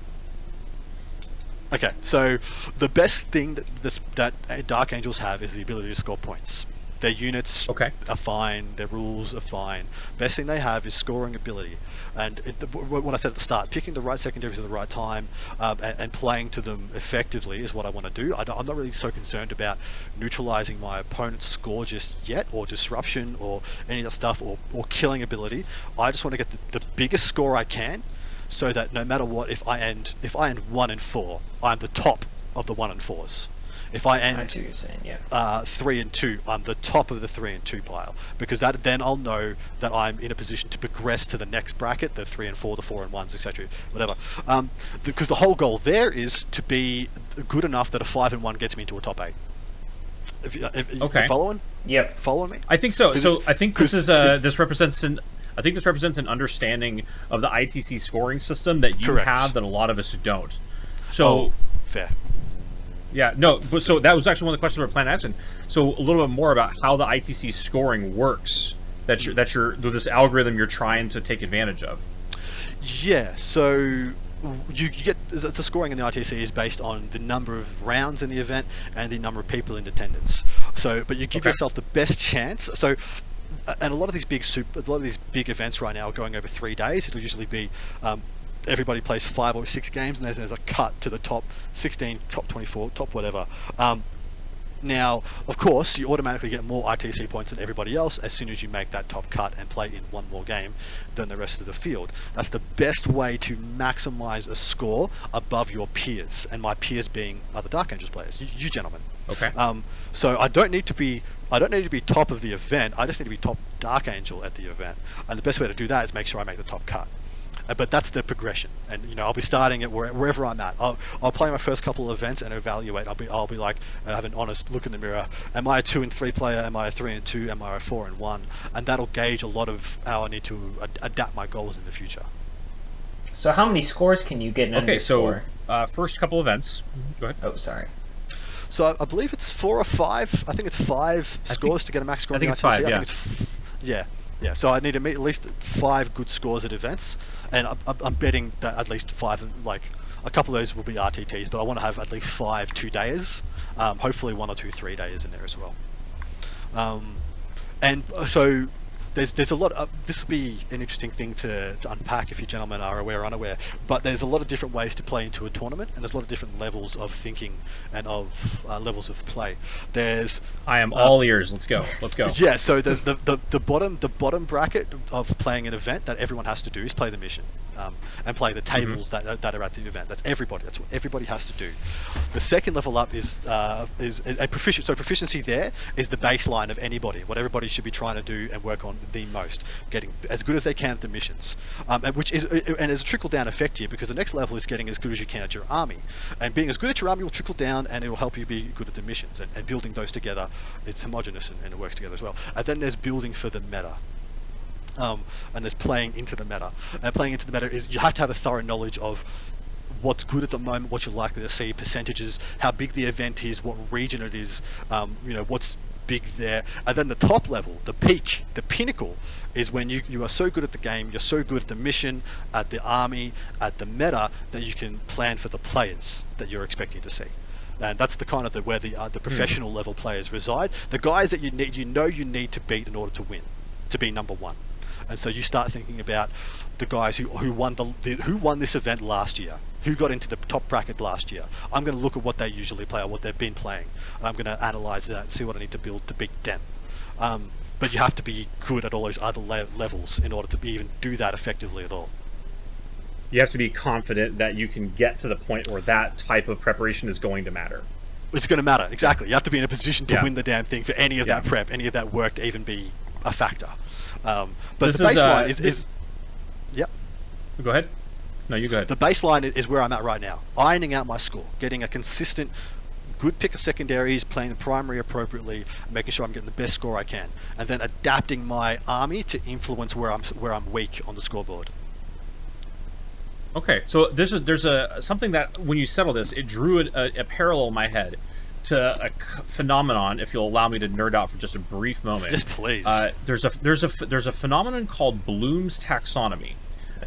Okay, so the best thing that this that Dark Angels have is the ability to score points. Their units
Okay.
are fine. Their rules are fine. Best thing they have is scoring ability, and it, what I said at the start, picking the right secondaries at the right time, um, and, and playing to them effectively is what I want to do. I I'm not really so concerned about neutralizing my opponent's score just yet, or disruption, or any of that stuff, or, or killing ability. I just want to get the, the biggest score I can, so that no matter what, if I end if I end one and four, I'm the top of the one and fours. If I end
I see what you're saying. Yeah.
uh, three and two, I'm the top of the three and two pile because that then I'll know that I'm in a position to progress to the next bracket, the three and four, the four and ones, etc. Whatever. Um, because the whole goal there is to be good enough that a five and one gets me into a top eight. If, if
Okay.
following,
Yep.
following me.
I think so. So I think this is uh this represents an I think this represents an understanding of the ITC scoring system that you
Correct.
have that a lot of us don't. So
Oh, fair.
Yeah, no. But so that was actually one of the questions we were planning asking. So a little bit more about how the ITC scoring works. That you're, that you're this algorithm you're trying to take advantage of.
Yeah, so you, you get the scoring in the ITC is based on the number of rounds in the event and the number of people in attendance. So, but you give
Okay.
yourself the best chance. So, and a lot of these big super, a lot of these big events right now are going over three days. It'll usually be um, everybody plays five or six games, and there's, there's a cut to the top 16, top 24, top whatever. Um, now, of course, you automatically get more ITC points than everybody else as soon as you make that top cut and play in one more game than the rest of the field. That's the best way to maximize a score above your peers, and my peers being other Dark Angels players, you, you gentlemen.
Okay.
Um, so I don't need to be I don't need to be top of the event. I just need to be top Dark Angel at the event, and the best way to do that is make sure I make the top cut. Uh, But that's the progression, and you know I'll be starting at where, wherever I'm at. I'll, I'll play my first couple of events and evaluate. I'll be I'll be like I have an honest look in the mirror. Am I a two and three player? Am I a three and two? Am I a four and one? And that'll gauge a lot of how I need to ad- adapt my goals in the future.
So how many scores can you get in
Okay, so uh, first couple events. Go ahead.
Oh, sorry.
So I, I believe it's four or five. I think it's five scores to get a max score.
I think
the
it's five,
ITC. I think it's f- yeah, yeah. So I need to meet at least five good scores at events, and I'm, I'm- I'm betting that at least five, like a couple of those will be RTTs, but I want to have at least five two days. Um, hopefully one or two three days in there as well. Um, and uh, so there's there's a lot. Of, this will be an interesting thing to, to unpack if you gentlemen are aware or unaware. But there's a lot of different ways to play into a tournament, and there's a lot of different levels of thinking and of uh, levels of play. There's
I am all ears. Let's go. Let's go.
yeah, so there's the, the, the bottom the bottom bracket of playing an event that everyone has to do is play the mission, um, and play the tables that, are- that are at the event. That's everybody. That's what everybody has to do. The second level up is uh, is a proficiency. So proficiency there is the baseline of anybody. What everybody should be trying to do and work on the most, getting as good as they can at the missions, um, and which is and there's a trickle down effect here because the next level is getting as good as you can at your army, and being as good at your army will trickle down and it will help you be good at the missions and, and building those together. It's homogenous and, and it works together as well. And then there's building for the meta. Um, and there's playing into the meta. And playing into the meta is you have to have a thorough knowledge of what's good at the moment, what you're likely to see, percentages, how big the event is, what region it is, um, you know, what's big there. And then the top level, the peak, the pinnacle, is when you, you are so good at the game, you're so good at the mission, at the army, at the meta, that you can plan for the players that you're expecting to see. And that's the kind of the where the uh, the professional level players reside. The guys that you need, you know, you need to beat in order to win, to be number one. And so you start thinking about the guys who, who won the, the who won this event last year, who got into the top bracket last year. I'm going to look at what they usually play or what they've been playing, and I'm going to analyze that and see what I need to build to beat them. Um, but you have to be good at all those other le- levels in order to be, even do that effectively at all.
You have to be confident that you can get to the point where that type of preparation is going to matter.
It's going to matter exactly. You have to be in a position to
Yeah.
win the damn thing for any of
Yeah.
that prep, any of that work to even be a factor. Um, but
This
the
is, uh,
baseline is, is yep.
Go ahead. No, you go ahead.
The baseline is where I'm at right now. Ironing out my score, getting a consistent, good pick of secondaries, playing the primary appropriately, making sure I'm getting the best score I can, and then adapting my army to influence where I'm where I'm weak on the scoreboard.
Okay, so this is there's a something that when you settle this, it drew a, a, a parallel in my head to a phenomenon. If you'll allow me to nerd out for just a brief moment,
Just please.
Uh, there's a there's a there's a phenomenon called Bloom's taxonomy.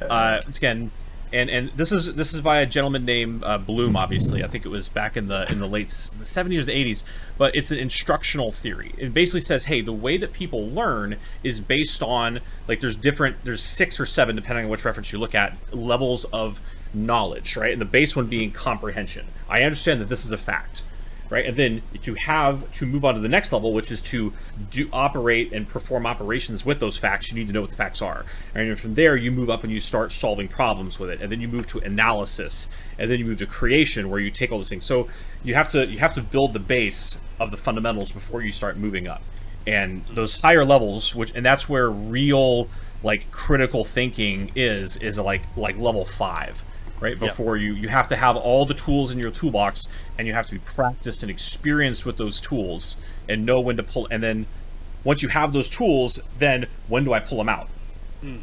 Uh, it's again, and and this is this is by a gentleman named uh, Bloom. Obviously, I think it was back in the in the late 70s or the 80s. But it's an instructional theory. It basically says, hey, the way that people learn is based on like there's different there's six or seven depending on which reference you look at levels of knowledge, right? And the base one being comprehension. I understand that this is a fact right? And then to have to move on to the next level, which is to do operate and perform operations with those facts, you need to know what the facts are. And from there, you move up and you start solving problems with it, and then you move to analysis, and then you move to creation, where you take all those things. So you have to you have to build the base of the fundamentals before you start moving up, and those higher levels, which and that's where real like critical thinking is is like like level five right
Yeah.
before you you have to have all the tools in your toolbox and you have to be practiced and experienced with those tools and know when to pull and then once you have those tools then when do i pull them out hmm.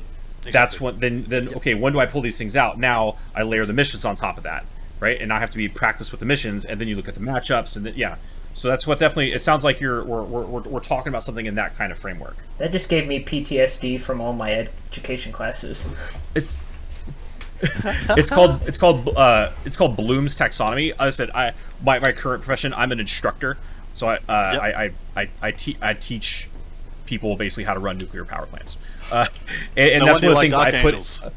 that's
Exactly.
when then then okay when do i pull these things out now i layer the missions on top of that right and i have to be practiced with the missions and then you look at the matchups and then yeah so that's what definitely it sounds like you're we're, we're, we're, we're talking about something in that kind of framework
That just gave me PTSD from all my education classes.
it's it's called it's called uh, it's called Bloom's taxonomy. I said I my, my current profession I'm an instructor, so I uh,
Yep.
I I I, I, te- I teach people basically how to run nuclear power plants, uh, and, and
No
that's one of the things
Dark
I put.
Angels.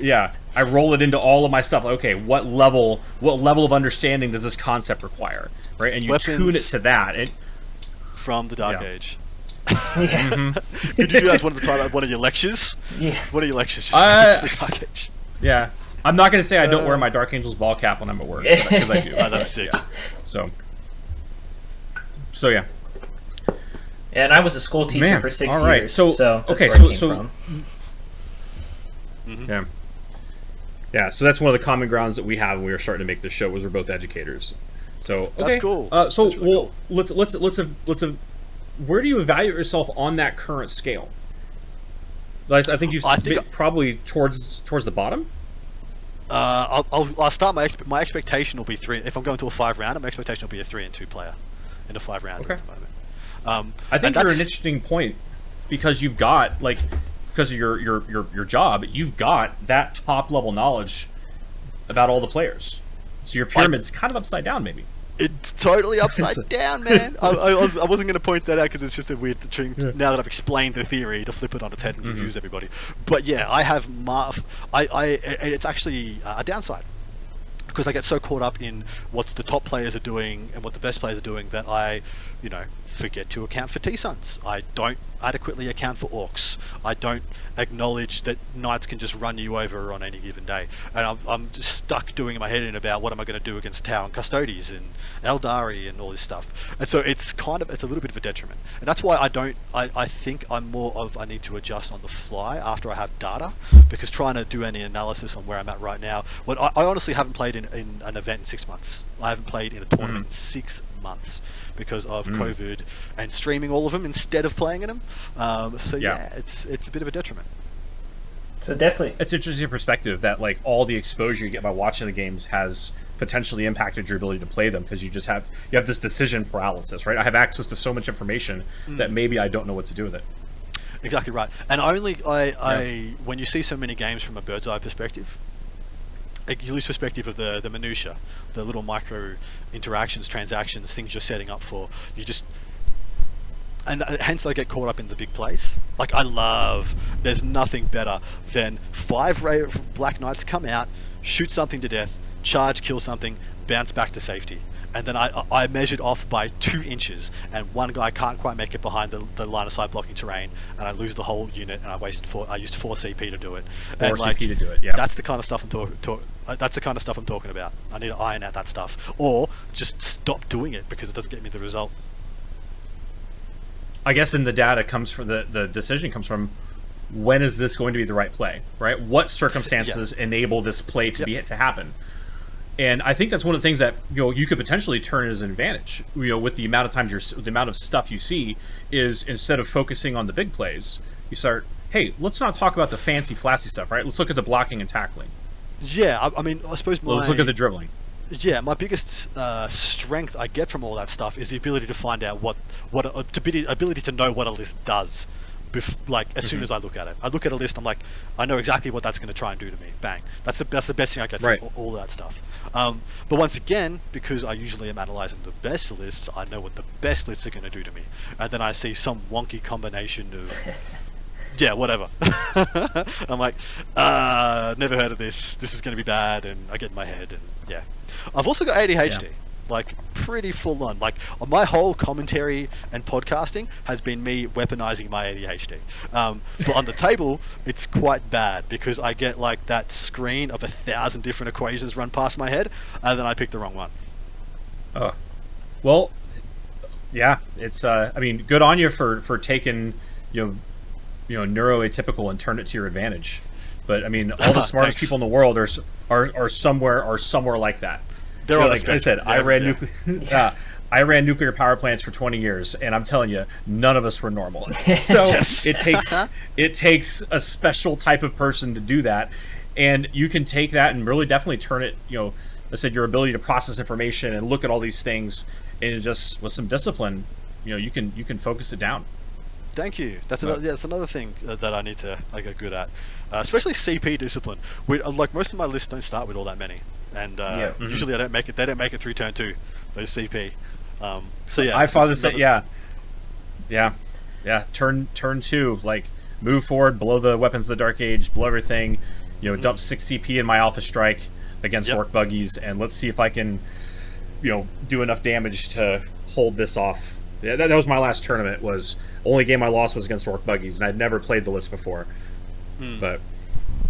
Yeah, I roll it into all of my stuff. Okay, what level what level of understanding does this concept require? Right, and you tune it to that. And
from the Dark
Yeah.
Age.
yeah.
Could you do that as one of the title, one of your lectures?
yeah.
One of your lectures, just
Uh,
the Dark Age.
Yeah, I'm not going to say I don't
Uh,
wear my Dark Angels ball cap when I'm at work because I do.
Oh, that's sick.
So, so yeah.
And I was a school teacher
Man,
for six
all right.
years.
So-
So, that's
okay,
where
so-
I came
so-
from.
Yeah. Yeah, so that's one of the common grounds that we have when we were starting to make this show was we're both educators. So okay.
That's cool.
Uh, so
That's really
well,
cool.
let's let's let's let's where do you evaluate yourself on that current scale? I think you
think
probably towards towards the bottom.
Uh, I'll, I'll, I'll start my my expectation will be three. If I'm going to a five rounder, my expectation will be a three and two player in a five rounder
Okay.
at the moment. Um,
I think you're an interesting point because you've got like because of your your your your job, you've got that top level knowledge about all the players. So your pyramid's kind of upside down, maybe.
It's totally upside down, man. I, I, was, I wasn't going to point that out because it's just a weird thing. Now that I've explained the theory, to flip it on its head and
Mm-hmm.
confuse everybody. But yeah, I have my. I, I, it's actually a downside because I get so caught up in what the top players are doing and what the best players are doing that I, you know, forget to account for T-Sons. I don't adequately account for Orcs. I don't acknowledge that Knights can just run you over on any given day. And I'm, I'm just stuck doing my head in about what am I going to do against Tau and Custodes and Aeldari and all this stuff. And so it's kind of, it's a little bit of a detriment. And that's why I don't, I, I think I'm more of, I need to adjust on the fly after I have data because trying to do any analysis on where I'm at right now, well, I, I honestly haven't played in, in an event in six months. I haven't played in a tournament mm. in six months because of COVID and streaming all of them instead of playing in them. Um, so
Yeah.
yeah. it's it's a bit of a detriment.
So definitely,
It's interesting perspective that like all the exposure you get by watching the games has potentially impacted your ability to play them because you just have you have this decision paralysis, right? I have access to so much information that maybe I don't know what to do with it.
Exactly right. And only I, I when you see so many games from a bird's eye perspective, you lose perspective of the the minutia, the little micro interactions, transactions, things you're setting up for. You just and uh, hence I get caught up in the big place. Like I love. There's nothing better than five Ra- Black Knights come out, shoot something to death, charge, kill something, bounce back to safety. And then I, I measured off by two inches, and one guy can't quite make it behind the, the line of sight blocking terrain, and I lose the whole unit, and I wasted four. I used four CP to do it.
Four
and like,
CP to do it, yeah.
That's the kind of stuff I'm talking. Talk, uh, that's the kind of stuff I'm talking about. I need to iron out that stuff, or just stop doing it because it doesn't get me the result.
I guess in the data comes from the the decision comes from when is this going to be the right play, right? What circumstances enable this play to be to happen? And I think that's one of the things that you know you could potentially turn as an advantage. You know, with the amount of times you're the amount of stuff you see is instead of focusing on the big plays, you start. Hey, let's not talk about the fancy, flashy stuff, right? Let's look at the blocking and tackling.
Yeah, I, I mean, I suppose my
Let's look at the dribbling.
yeah, my biggest uh, strength I get from all that stuff is the ability to find out what what a, to be ability to know what a list does. Bef- like as
Mm-hmm.
soon as I look at it, I look at a list. I'm like, I know exactly what that's going to try and do to me. Bang. That's the that's the best thing I get from
Right.
all, all that stuff. Um, but once again, because I usually am analyzing the best lists, I know what the best lists are going to do to me, and then I see some wonky combination of yeah, whatever. I'm like, uh, never heard of this. This is going to be bad, and I get in my head, and yeah. I've also got ADHD,
Yeah.
Like pretty full on. Like my whole commentary and podcasting has been me weaponizing my ADHD. Um, but on the table, it's quite bad because I get like that screen of a thousand different equations run past my head, and then I pick the wrong one.
Oh, well, yeah. It's. Uh, I mean, good on you for for taking you know you know neuroatypical and turn it to your advantage. But I mean, all the smartest people in the world are are are somewhere are somewhere like that.
They're
You know, like I said,
spectrum.
I ran
yeah.
nuclear. yeah. I ran nuclear power plants for 20 years, and I'm telling you, none of us were normal. so
Yes.
it takes it takes a special type of person to do that, and you can take that and really definitely turn it. You know, I said your ability to process information and look at all these things, and just with some discipline, you know, you can you can focus it down.
Thank you. That's another. Yeah, that's another thing uh, that I need to I get good at, uh, especially CP discipline. We, uh, like most of my lists don't start with all that many, and uh,
Yeah.
Mhm.
usually I don't make it. They don't make it through turn two. Those CP. Um, so yeah,
I father said, yeah, yeah, yeah. Turn turn two, like move forward, blow the weapons of the Dark Age, blow everything. You know, dump six CP in my Alpha Strike against
Yep.
orc buggies, and let's see if I can, you know, do enough damage to hold this off. Yeah, that, that was my last tournament. Was only game I lost was against orc buggies, and I'd never played the list before.
Hmm.
But,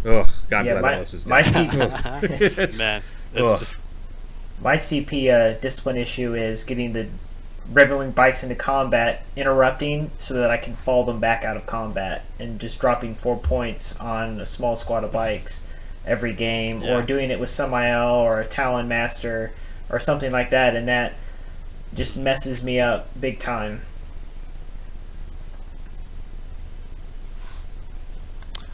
ugh, God,
Yeah, my-
that list is
my. C-
It's-
Man, it's just
My CP uh, discipline issue is getting the Ravenwing bikes into combat, interrupting so that I can fall them back out of combat, and just dropping four points on a small squad of bikes every game,
Yeah.
or doing it with Sammael or a Talon Master or something like that, and that just messes me up big time.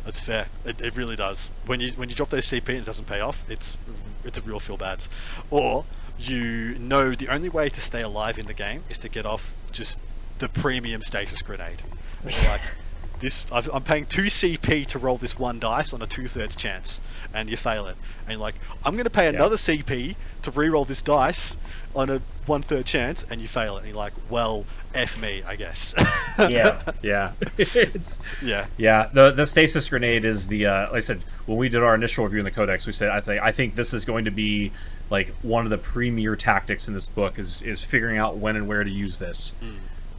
That's fair. It, it really does. When you when you drop those CP and it doesn't pay off, it's it's a real feel bad. Or you know the only way to stay alive in the game is to get off just the premium stasis grenade. And you're like this, I've, I'm paying two CP to roll this one dice on a two thirds chance, and you fail it. And you're like, I'm going to pay another CP to re-roll this dice on a one third chance, and you fail it. And you're like, well, f me, I guess.
Yeah.
Yeah, it's
yeah.
yeah. The the stasis grenade is the uh, like I said when we did our initial review in the codex. We said I say I think this is going to be like one of the premier tactics in this book is is figuring out when and where to use this.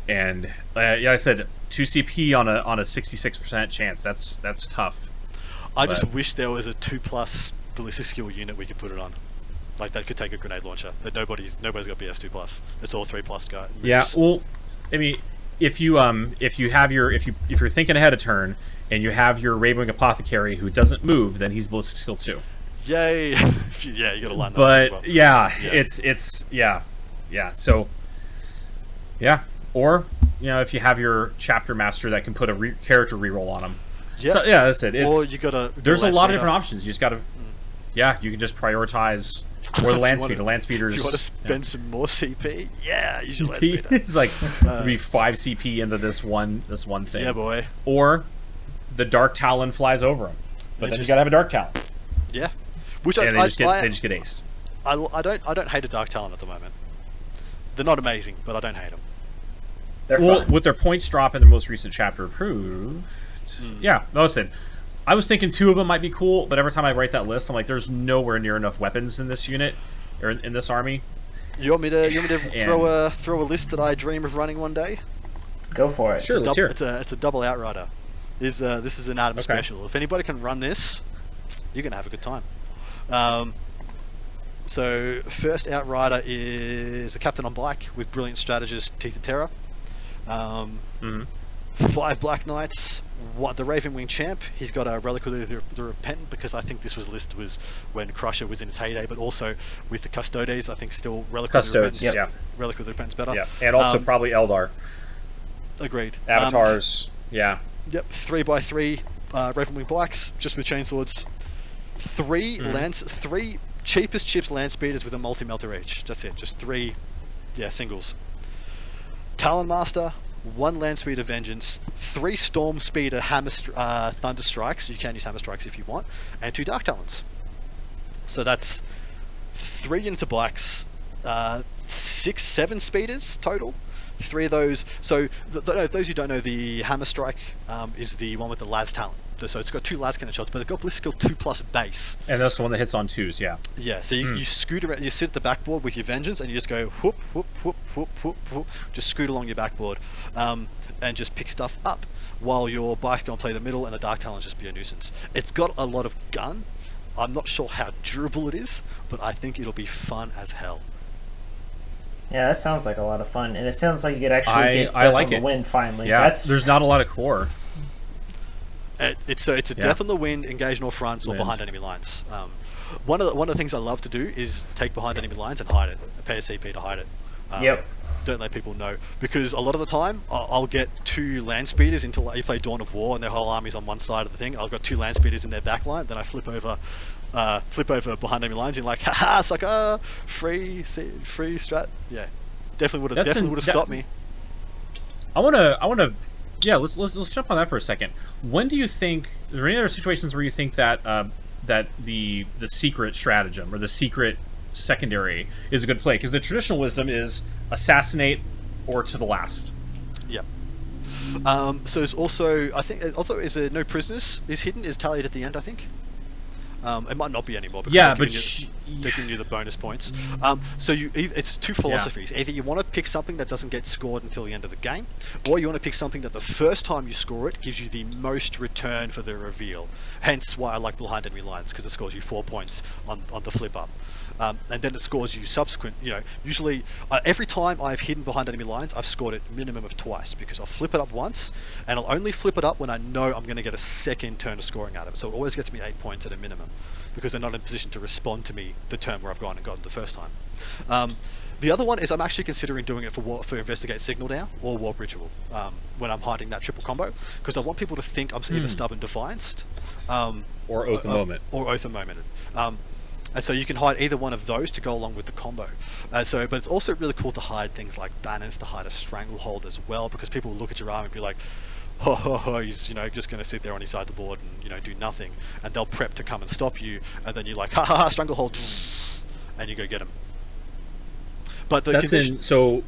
And uh, yeah, I said two CP on a on a sixty six percent chance. That's that's tough.
I just wish there was a two plus ballistic skill unit we could put it on. Like that could take a grenade launcher. That nobody's nobody's got BS two plus. It's all three plus guy.
Yeah, well, I mean, if you um if you have your if you if you're thinking ahead of turn and you have your Ravenwing Apothecary who doesn't move, then he's ballistic skill two.
Yay! Yeah, you got a line that.
But
well.
yeah,
Yeah.
it's it's yeah, yeah. So yeah, or you know if you have your chapter master that can put a re- character reroll on him.
yeah.
So, yeah, that's it. It's,
or you got to.
there's a lot of different options. You just got to yeah, you can just prioritize or the land
wanna-
speeder. Land speeders.
You want to
yeah.
spend some more CP, yeah, use your land speeder.
it's like
Uh,
be five CP into this one this one thing.
yeah, boy.
or the dark talon flies over him. But
They
then
just-
you gotta have a dark talon,
Yeah. Which I,
they
I,
just get
I,
they just get aced.
I, I don't I don't hate a dark talon at the moment. They're not amazing, but I don't hate them.
They're
Well,
fun.
with their points drop in the most recent chapter approved,
Hmm.
yeah. No, listen, I was thinking two of them might be cool, but every time I write that list, I'm like, there's nowhere near enough weapons in this unit or in, in this army.
You want me to you want me to
And-
throw a throw a list that I dream of running one day?
Go for it.
Sure,
It's a
let's
dou-
hear it.
It's a it's a double outrider. Is uh, this is an Adam
Okay.
special? If anybody can run this, you're gonna have a good time. Um, so first outrider is a captain on black with brilliant strategist Teeth of Terror. Um,
hmm
five Black Knights. What the Raven Wing champ? He's got a relic of the, the Repentant because I think this was listed was when Crusher was in its heyday, but also with the Custodes, I think still relic of the
Custodes, yeah,
Relic of the Repentance better.
yeah, and also
Um,
probably Eldar
agreed. Um,
avatars. yeah,
Yep, three by three uh, Ravenwing bikes, just with chainswords. Three
Mhm.
lance, three cheapest chips land speeders with a multi melter each. That's it, just three, yeah, singles. Talon Master, one land speeder Vengeance, three Storm Speeder Hammer str- uh, Thunder Strikes. You can use Hammer Strikes if you want, and two Dark Talons. So that's three of bikes, uh, six, seven speeders total. Three of those. So th- th- those who don't know, the Hammer Strike um, is the one with the Las Talon. So it's got two Las Cannon shots, but it's got Ballistic Skill two plus base.
and that's the one that hits on twos. Yeah,
Yeah, so you,
Hmm.
you scoot around, you sit at the backboard with your vengeance, and you just go whoop, whoop, whoop, whoop, whoop, whoop, just scoot along your backboard, um, and just pick stuff up while your bike's going to play the middle, and the Dark Talons just be a nuisance. It's got a lot of gun. I'm not sure how durable it is, but I think it'll be fun as hell.
Yeah, that sounds like a lot of fun, and it sounds like you could actually
I-
get
I like
on the
it.
Wind finally.
yeah.
That's
there's not a lot of core.
Uh, it's so it's a
Yeah.
death on the wind, engage north fronts or
Wind.
behind enemy lines. Um, one of the, one of the things I love to do is take behind enemy lines and hide it. Pay a CP to hide it. Um,
Yep.
Don't let people know because a lot of the time I'll, I'll get two land speeders into like, you play Dawn of War and their whole army's on one side of the thing. I've got two land speeders in their back line. Then I flip over, uh, flip over behind enemy lines and like, haha, sucker, free, se- free strat. Yeah, definitely would have definitely would have
that-
stopped me.
I want to. I want to. Yeah, let's, let's let's jump on that for a second. When do you think? Is there any other situations where you think that uh, that the the secret stratagem or the secret secondary is a good play? Because the traditional wisdom is assassinate or to the last.
Yeah. Um, so there's also, I think, also is there no prisoners is hidden is tallied at the end. I think. Um, it might not be anymore.
Yeah, but
giving
sh-
you, they're giving you the bonus points. Um, so you, it's two philosophies. Either you want to pick something that doesn't get scored until the end of the game, or you want to pick something that the first time you score it gives you the most return for the reveal. Hence why I like behind enemy lines because it scores you four points on on the flip up. Um, and then it scores you subsequent. You know, usually uh, every time I've hidden behind enemy lines, I've scored it minimum of twice because I'll flip it up once, and I'll only flip it up when I know I'm going to get a second turn of scoring out of it. So it always gets me eight points at a minimum. Because they're not in a position to respond to me the term where I've gone and gotten the first time. Um, the other one is I'm actually considering doing it for war, for investigate signal now or warp ritual um, when I'm hiding that triple combo because I want people to think I'm either stubborn defianced um,
Or Oath of
uh,
Moment.
or oath moment. Um, and so you can hide either one of those to go along with the combo. Uh, so, but it's also really cool to hide things like banners, to hide a stranglehold as well, because people will look at your arm and be like, "Ho ho ho!" He's you know just going to sit there on his side of the board and you know do nothing, and they'll prep to come and stop you, and then you're like, "Ha ha ha!" Stranglehold, and you go get him. But the
That's
condition-
in so.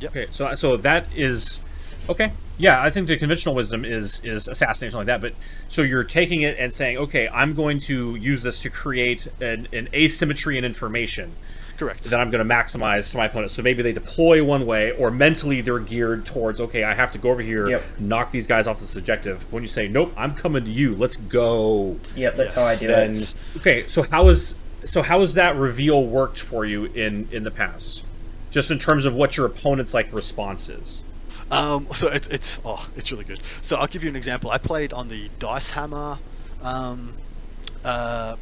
Yep.
Okay, so so that is okay. Yeah, I think the conventional wisdom is is assassination like that. But so you're taking it and saying, okay, I'm going to use this to create an, an asymmetry in information
correct.
that I'm going to maximize to my opponent. So maybe they deploy one way, or mentally they're geared towards, okay, I have to go over here,
Yep.
knock these guys off this objective. When you say, nope, I'm coming to you, let's go.
Yep, that's how I do
Then
it.
Okay, so how is so how has that reveal worked for you in in the past? Just in terms of what your opponent's like response is.
Um, so it's it's oh, it's really good. So I'll give you an example. I played on the Dice Hammer um, uh,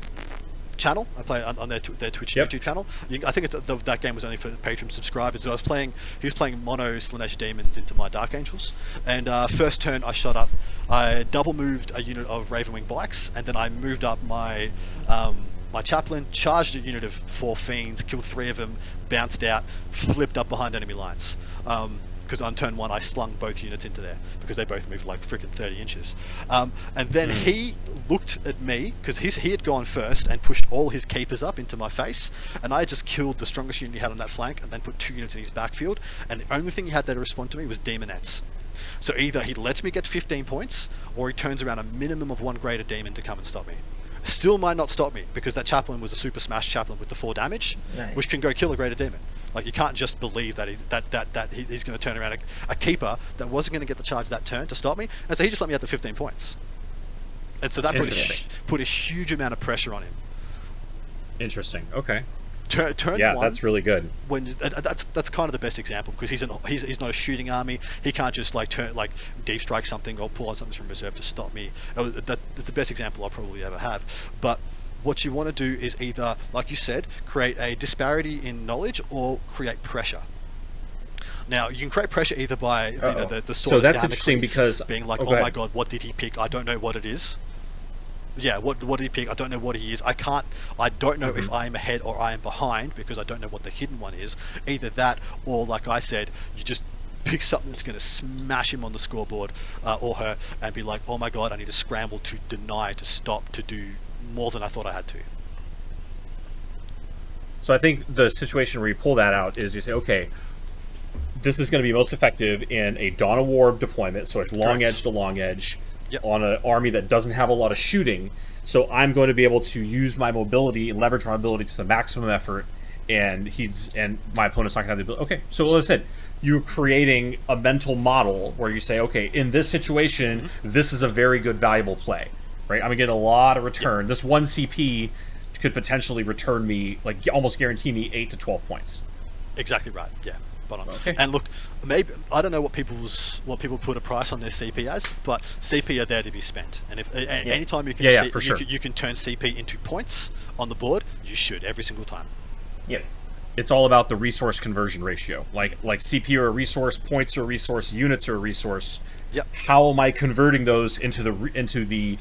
channel. I play on, on their tw- their Twitch
Yep.
YouTube channel. You, I think it's, the, that game was only for Patreon subscribers. So I was playing. He was playing Mono Slaanesh Demons into my Dark Angels, and uh, first turn I shot up. I double moved a unit of Ravenwing bikes, and then I moved up my um, my chaplain, charged a unit of four fiends, killed three of them, bounced out, flipped up behind enemy lines. Um, because on turn one I slung both units into there because they both moved like freaking 30 inches. Um, and then he looked at me because he had gone first and pushed all his keepers up into my face, and I just killed the strongest unit he had on that flank and then put two units in his backfield. And the only thing he had there to respond to me was daemonettes. So either he lets me get 15 points, or he turns around a minimum of one greater demon to come and stop me. Still might not stop me because that chaplain was a super smash chaplain with the four damage,
Nice.
which can go kill a greater demon. Like you can't just believe that he's that that that he's going to turn around a, a keeper that wasn't going to get the charge that turn to stop me, and so he just let me have the 15 points. And so that put a, put a huge amount of pressure on him.
Interesting. Okay.
Turn, turn
Yeah,
one,
that's really good.
when uh, that's that's kind of the best example because he's an he's, he's not a shooting army. He can't just like turn like deep strike something or pull on something from reserve to stop me. Uh, that's the best example I'll probably ever have. But what you want to do is either, like you said, create a disparity in knowledge or create pressure. Now you can create pressure either by you know, the the
So
sword of
that's interesting because-
being like,
oh,
oh, my god, what did he pick? I don't know what it is. Yeah, what what did he pick? I don't know what he is. I can't. I don't know if
Mm-hmm.
I am ahead or I am behind because I don't know what the hidden one is. Either that, or like I said, you just pick something that's going to smash him on the scoreboard uh, or her, and be like, oh my god, I need to scramble to deny, to stop, to do more than I thought I had to.
So I think the situation where you pull that out is you say, okay, this is going to be most effective in a Dawn of War deployment, so it's long
Correct.
edge to long edge
Yep.
on an army that doesn't have a lot of shooting. So I'm going to be able to use my mobility and leverage my mobility to the maximum effort, and he's and my opponent's not going to have the ability. Okay, so as I said, you're creating a mental model where you say, okay, in this situation, mm-hmm. this is a very good, valuable play, right? I'm going to get a lot of return. This one CP could potentially return me, like almost guarantee me eight to twelve points.
Exactly right. Yeah. Spot on.
Okay.
And look, maybe I don't know what people's what people put a price on their CP as, but CP are there to be spent. And if a, a-
Yeah.
anytime you can,
Yeah, yeah,
see-
for
you,
sure.
can, you can turn CP into points on the board, you should every single time.
Yep.
it's all about the resource conversion ratio. Like like CP are a resource, points are a resource, units are a resource.
Yep.
How am I converting those into the into the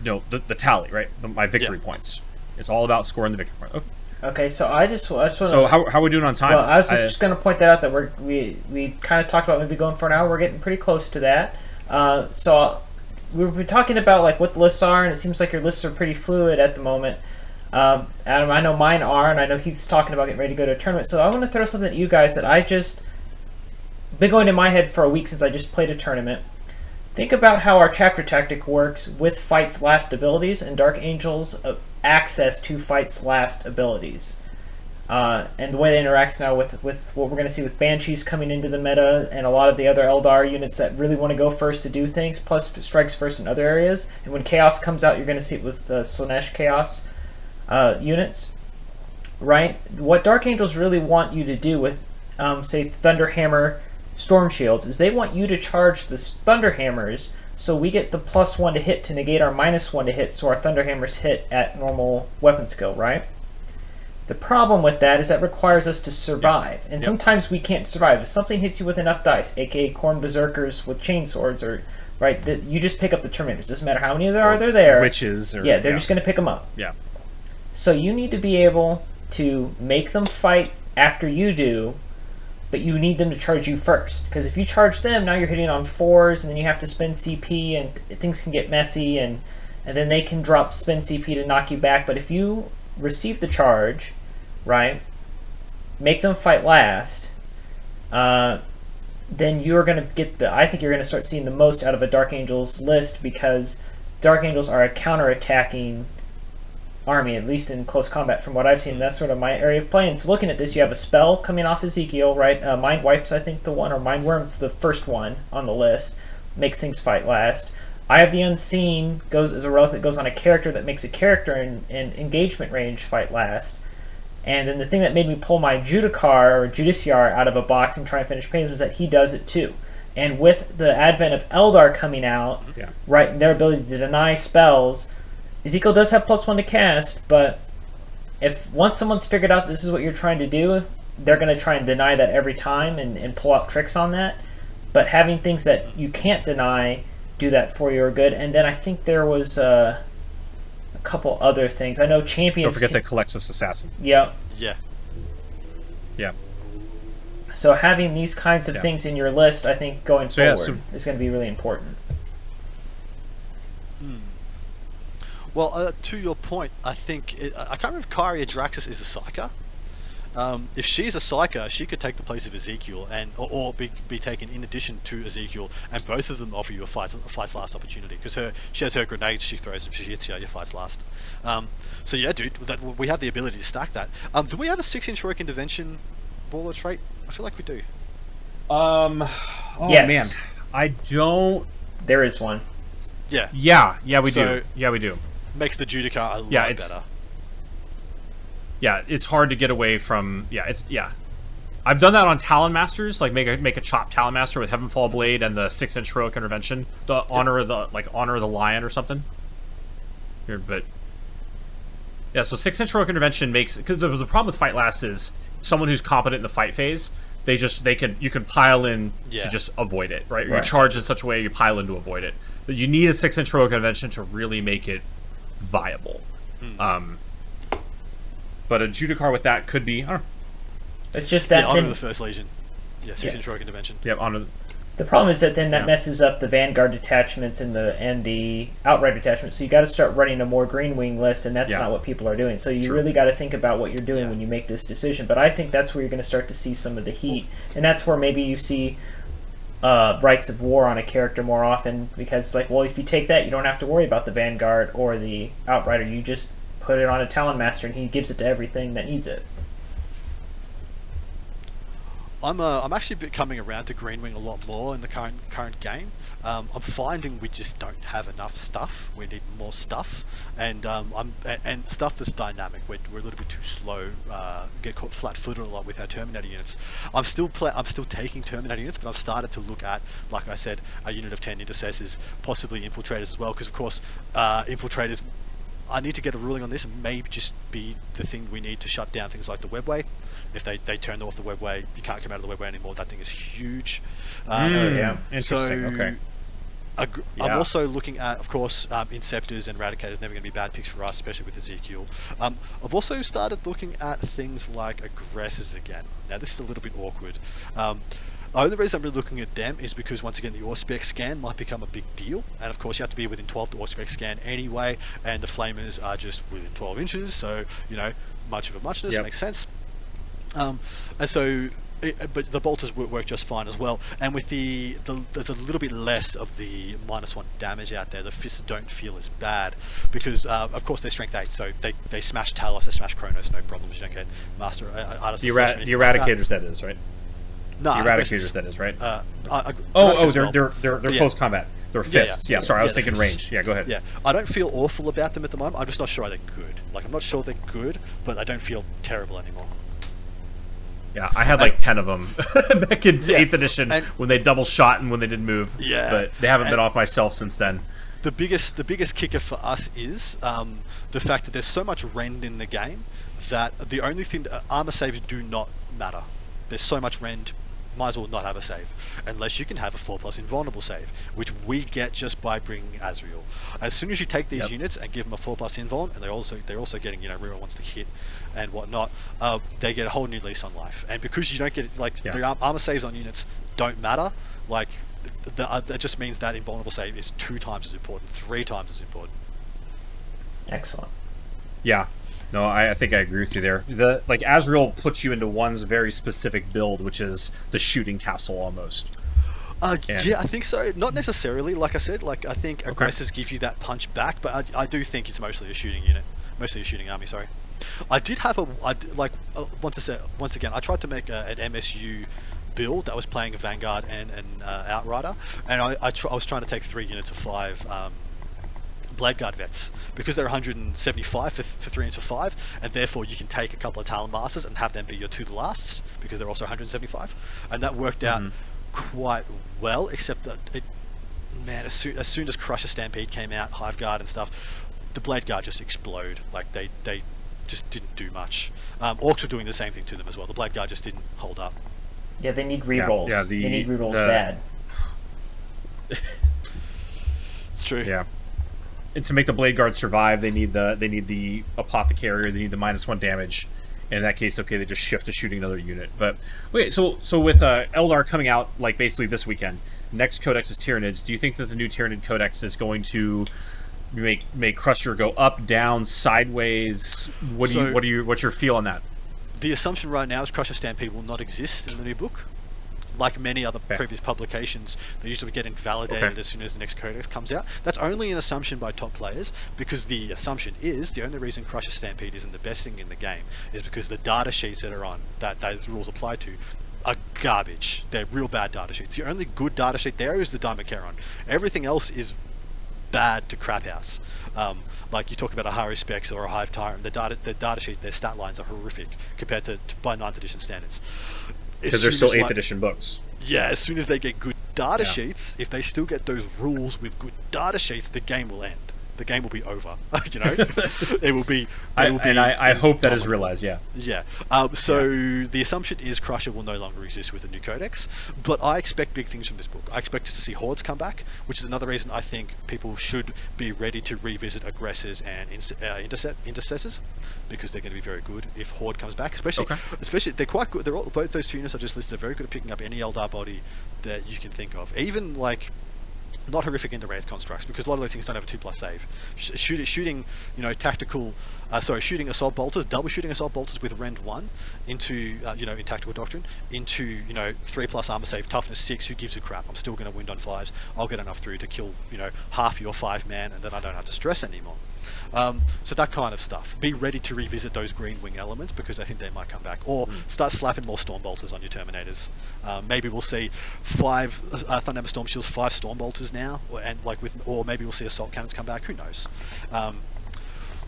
you know the, the tally right? My victory
Yeah.
points. It's all about scoring the victory point. Okay.
Okay, so I just I just want
So how, how are we doing on time?
Well, I was just, just going to point that out that we're we we kind of talked about maybe going for an hour. We're getting pretty close to that. Uh, so we've been talking about like what the lists are, and it seems like your lists are pretty fluid at the moment. Um, Adam, I know mine are, and I know he's talking about getting ready to go to a tournament. So I want to throw something at you guys that I just been going in my head for a week since I just played a tournament. Think about how our chapter tactic works with Fight's last abilities and Dark Angel's uh, access to Fight's last abilities. Uh, and the way it interacts now with, with what we're going to see with Banshees coming into the meta and a lot of the other Eldar units that really want to go first to do things, plus strikes first in other areas. And when Chaos comes out, you're going to see it with the Slaanesh Chaos uh, units. Right? What Dark Angels really want you to do with, um, say, Thunderhammer Storm Shields is they want you to charge the Thunderhammers So we get the plus one to hit to negate our minus one to hit, so our Thunderhammers hit at normal weapon skill, right? The problem with that is that requires us to survive, and
Yep.
sometimes we can't survive. If something hits you with enough dice, aka Khorne Berzerkers with chainswords, or right, that you just pick up the Terminators. Doesn't matter how many there are, they're there.
Wyches. Or,
yeah, they're just going to pick them up.
Yeah.
So you need to be able to make them fight after you do, but you need them to charge you first. Because if you charge them, now you're hitting on fours, and then you have to spend CP, and th- things can get messy, and and then they can drop spend CP to knock you back. But if you receive the charge, right, make them fight last, uh, then you're going to get the. I think you're going to start seeing the most out of a Dark Angels list because Dark Angels are a counter-attacking army, at least in close combat, from what I've seen. That's sort of my area of play. And so, looking at this, you have a spell coming off Ezekiel, right? Uh, Mind Wipes, I think the one, or Mind Worm's the first one on the list. Makes things fight last. I have the Unseen goes as a relic that goes on a character that makes a character in, in engagement range fight last. And then the thing that made me pull my Judicar or Judiciar out of a box and try and finish paintings was that he does it too. And with the advent of Eldar coming out,
Yeah.
right, their ability to deny spells, Ezekiel does have plus one to cast, but if once someone's figured out this is what you're trying to do, they're going to try and deny that every time and, and pull out tricks on that. But having things that you can't deny do that for you are good. And then I think there was uh, a couple other things. I know champions.
Don't forget
can-
the Culexus Assassin.
Yeah.
Yeah.
Yeah.
So having these kinds of
Yeah.
things in your list, I think going
So, yeah,
forward is going to be really important.
Well, uh, to your point, I think it, I can't remember if Kyria Draxus is a psyker. Um, if she's a psyker, she could take the place of Ezekiel, and or, or be, be taken in addition to Ezekiel, and both of them offer you a fight, a fight's last opportunity because her she has her grenades she throws them, she hits you, your fight's last. Um, so yeah, dude, that, we have the ability to stack that. Um, do we have a six-inch work intervention baller trait? I feel like we do.
Um. Oh
Yes.
man, I don't.
There is one.
Yeah,
Yeah, yeah, we
So-
do. Yeah, we do.
Makes the Judicar a
Yeah,
lot
it's-
better.
Yeah, it's hard to get away from. Yeah, it's yeah. I've done that on Talon Masters, like make a make a chop Talon Master with Heavenfall Blade and the six inch heroic intervention, the honor of the like honor of the lion or something. Here, but yeah, so six inch heroic intervention makes because the, the problem with fight last is someone who's competent in the fight phase. They just they can you can pile in
Yeah.
to just avoid it, right? You charge in such a way you pile in to avoid it. But you need a six inch heroic intervention to really make it viable. Um, but a Judicar with that could be, I know,
It's just that
yeah, honor
then,
the First Legion. Yeah, six-inch heroic intervention.
yeah, honor.
the problem is that then that
Yeah.
messes up the Vanguard detachments and the and the Outrider detachments. So you got to start running a more Green Wing list, and that's
Yeah.
not what people are doing. So you
True.
really got to think about what you're doing
Yeah.
when you make this decision. But I think that's where you're going to start to see some of the heat, and that's where maybe you see uh, Rites of War on a character more often because it's like, well, if you take that, you don't have to worry about the Vanguard or the Outrider. You just put it on a Talon Master, and he gives it to everything that needs it.
I'm uh, I'm actually coming around to Greenwing a lot more in the current current game. Um, I'm finding we just don't have enough stuff. We need more stuff, and um, I'm and, and stuff that's dynamic. We're, we're a little bit too slow. Uh, get caught flat-footed a lot with our Terminator units. I'm still play, I'm still taking Terminator units, but I've started to look at, like I said, a unit of ten intercessors, possibly infiltrators as well, because of course, uh, infiltrators. I need to get a ruling on this. It may just be the thing we need to shut down things like the webway. If they, they turn off the webway, you can't come out of the webway anymore. That thing is huge. Um,
Mm,
yeah.
Interesting.
so,
okay. Yeah.
I'm also looking at, of course, um, Inceptors and Eradicators never going to be bad picks for us, especially with Ezekiel. Um, I've also started looking at things like Aggressors again. Now, this is a little bit awkward. Um, the only reason I'm really looking at them is because, once again, the Auspex scan might become a big deal. And, of course, you have to be within 12 to Auspex scan anyway, and the Flamers are just within 12 inches, so, you know, much of a muchness,
Yep.
makes sense. Um, and so, it, but the bolters work, work just fine as well. And with the, the, there's a little bit less of the minus one damage out there. The fists don't feel as bad because, uh, of course, they're strength eight, so they, they smash Talos, they smash Kronos, no problems. You don't get master uh, artist.
The,
of flesh
era- the
anything like that.
eradicators, that is right.
No,
The eradicators, that is right.
Uh, uh,
oh, oh, they're
well.
they're they're, they're
Yeah.
close combat. They're
Yeah, yeah.
fists. Yeah, sorry, I was thinking range. Yeah, go ahead.
Yeah, I don't feel awful about them at the moment. I'm just not sure they're good. Like I'm not sure they're good, but I don't feel terrible anymore.
Yeah, I had like ten of them back in
Yeah,
eighth edition
and-
when they double shot and when they didn't move.
Yeah,
but they haven't been off myself since then.
the biggest the biggest kicker for us is um, the fact that there's so much rend in the game that the only thing uh, armor saves do not matter. There's so much rend, might as well not have a save unless you can have a four plus invulnerable save, which we get just by bringing Azrael. As soon as you take these
Yep.
units and give them a four plus invuln, and they also they're also getting you know reroll wants to hit and whatnot, uh, they get a whole new lease on life. And because you don't get like
Yeah.
the armor saves on units don't matter, like th- th- uh, that just means that invulnerable save is two times as important, three times as important.
Excellent.
Yeah. No, I, I think I agree with you there. The like Azrael puts you into one's very specific build, which is the shooting castle almost.
Uh,
And-
yeah, I think so. Not necessarily, like I said. Like I think aggressors give you that punch back, but I, I do think it's mostly a shooting unit, mostly a shooting army. Sorry. I did have a, I d- like uh, once I said once again, I tried to make a, an MSU build that was playing a Vanguard and an uh, Outrider, and I I, tr- I was trying to take three units of five. Um, Blade Guard vets because they're 175 for, for three units of five, and therefore you can take a couple of Talon Masters and have them be your two the lasts because they're also 175, and that worked out
Mhm.
quite well. Except that it, man, as soon as, soon as Crusher Stampede came out, Hive Guard and stuff, the Blade Guard just explode. Like they they just didn't do much. Um, Orks were doing the same thing to them as well. The Blade Guard just didn't hold up.
Yeah, they need rerolls.
yeah, the-
they need rerolls
the-
bad.
It's true.
Yeah. And to make the blade guard survive, they need the they need the apothecary. They need the minus one damage. And in that case, okay, they just shift to shooting another unit. But wait, so so with uh, Eldar coming out like basically this weekend, next codex is Tyranids. Do you think that the new Tyranid codex is going to make make Crusher go up, down, sideways? What do you what do you what's your feel on that?
The assumption right now is Crusher Stampede will not exist in the new book. Like many other
Okay.
previous publications, they usually get invalidated
Okay.
as soon as the next codex comes out. That's only an assumption by top players because the assumption is the only reason Crusher Stampede isn't the best thing in the game is because the data sheets that are on that those rules apply to are garbage. They're real bad data sheets. The only good data sheet there is the Dimachaeron. Everything else is bad to crap house. Um, like you talk about a Hari Specs or a Hive Tyrant, the data the data sheet, their stat lines are horrific compared to, to by 9th edition standards.
Because they're still eighth
like-
edition books.
Yeah, as soon as they get good data
Yeah.
sheets, if they still get those rules with good data sheets, the game will end. The game will be over. you know, it will be. It
I,
will be
and I, I hope that is realized. Yeah.
Yeah. Um, so the assumption is Crusher will no longer exist with the new codex, but I expect big things from this book. I expect us to see hordes come back, which is another reason I think people should be ready to revisit aggressors and uh, intercept intercessors because they're going to be very good if horde comes back. Especially,
Okay.
especially they're quite good. They're all, both those two units I just listed are very good at picking up any Eldar body that you can think of. Even like not horrific into wraith constructs because a lot of those things don't have a two plus save. Sh- shoot, shooting, you know, tactical, uh, sorry, shooting assault bolters, double shooting assault bolters with rend one into, uh, you know, in tactical doctrine into, you know, three plus armor save, toughness six. Who gives a crap? I'm still going to win on fives. I'll get enough through to kill, you know, half your five man, and then I don't have to stress anymore. Um, so that kind of stuff. Be ready to revisit those green wing elements because I think they might come back. Or start slapping more storm bolters on your terminators. Um, maybe we'll see five uh, Thunderhammer storm shields, five storm bolters now, or, and like with, or maybe we'll see assault cannons come back. Who knows? Um,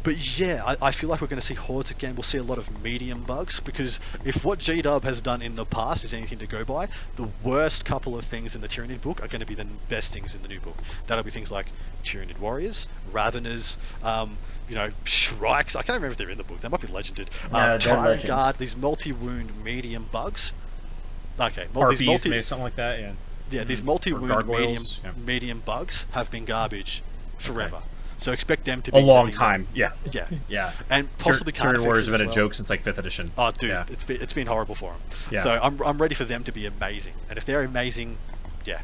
but yeah, I, I feel like we're going to see hordes again. We'll see a lot of medium bugs because if what G Dub has done in the past is anything to go by, the worst couple of things in the Tyranid book are going to be the best things in the new book. That'll be things like Tyranid warriors, Raveners, um, you know, Shrikes. I can't remember if they're in the book. They might be legended.
No,
um,
they're
Tyrant
legends.
Guard, these multi-wound medium bugs. Okay, mul- these multi-
maybe something like that. Yeah.
yeah, these multi-wound medium,
yeah.
medium bugs have been garbage forever. So expect them to be
A long
the thing-
time. Yeah.
Yeah,
Yeah.
and possibly
Tyranid
Carnifexes
Warriors have been
as
a joke since like fifth edition.
Oh, dude,
Yeah.
it's been it's been horrible for them.
Yeah.
So I'm I'm ready for them to be amazing, and if they're amazing, yeah,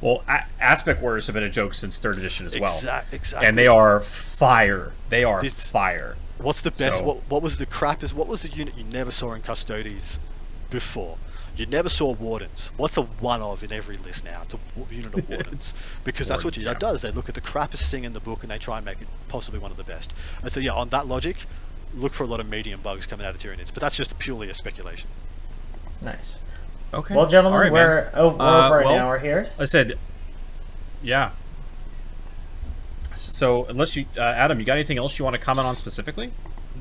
Well, a- Aspect Warriors have been a joke since third edition as well.
exact, exactly.
And they are fire. They are
This-
fire.
What's the best?
So-
What what was the crap? Is what was the unit you never saw in Custodes before? You never saw Wardens. What's the one of in every list now? It's a unit of Wardens. because that's what
Wardens,
G
yeah.
does. They look at the crappiest thing in the book and they try and make it possibly one of the best. And so yeah, on that logic, look for a lot of medium bugs coming out of Tyranids. But that's just purely a speculation.
Nice.
Okay.
Well, gentlemen,
All right,
we're,
man.
we're
Uh,
over an
well,
hour here.
I said, yeah. So unless you, uh, Adam, you got anything else you want to comment on specifically?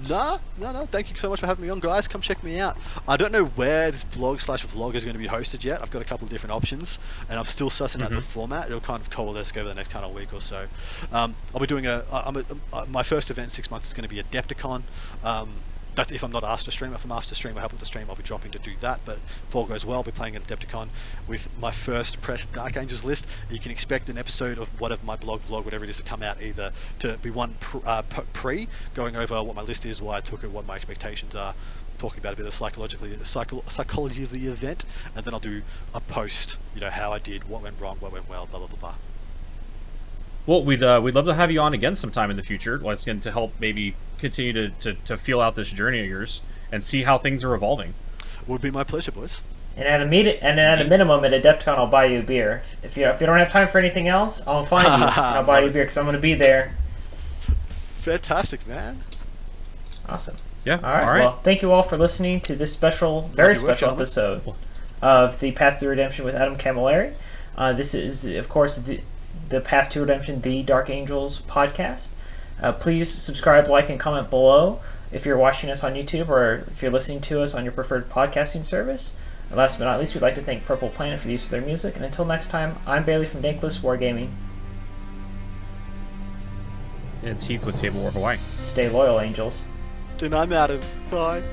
Nah, no, no. Thank you so much for having me on, guys. Come check me out. I don't know where this blog slash vlog is going to be hosted yet. I've got a couple of different options, and I'm still sussing out the format. It'll kind of coalesce over the next kind of week or so. Um, I'll be doing a. A, uh, my first event in six months is going to be Adepticon. Um, that's if I'm not asked to stream. If I'm asked to stream or helping to stream, I'll be dropping to do that. But if all goes well, I'll be playing at Adepticon with my first press Dark Angels list. You can expect an episode of whatever my blog, vlog, whatever it is to come out either to be one pr- uh, pre, going over what my list is, why I took it, what my expectations are, talking about a bit of psychologically psycho- psychology of the event, and then I'll do a post, you know, how I did, what went wrong, what went well, blah blah blah blah.
Well, we'd uh, we'd love to have you on again sometime in the future. Let's get to help maybe continue to, to, to feel out this journey of yours and see how things are evolving.
Would be my pleasure, boys.
And at a meet, and at a minimum, at Adepticon, I'll buy you a beer. If you if you don't have time for anything else, I'll find you. and I'll buy you a beer because I'm going to be there.
Fantastic, man.
Awesome.
Yeah.
All right. Well, thank you all for listening to this special, very
Lucky
special
gentlemen.
episode of the Path to Redemption with Adam Camilleri. Uh, this is, of course, the the Path to Redemption, the Dark Angels podcast. Uh, please subscribe, like, and comment below if you're watching us on YouTube or if you're listening to us on your preferred podcasting service. And last but not least, we'd like to thank Purple Planet for the use of their music. And until next time, I'm Bailey from Dank Lists Wargaming.
and it's Heath with Table War Hawaii.
Stay loyal, Angels.
And I'm out of. Bye.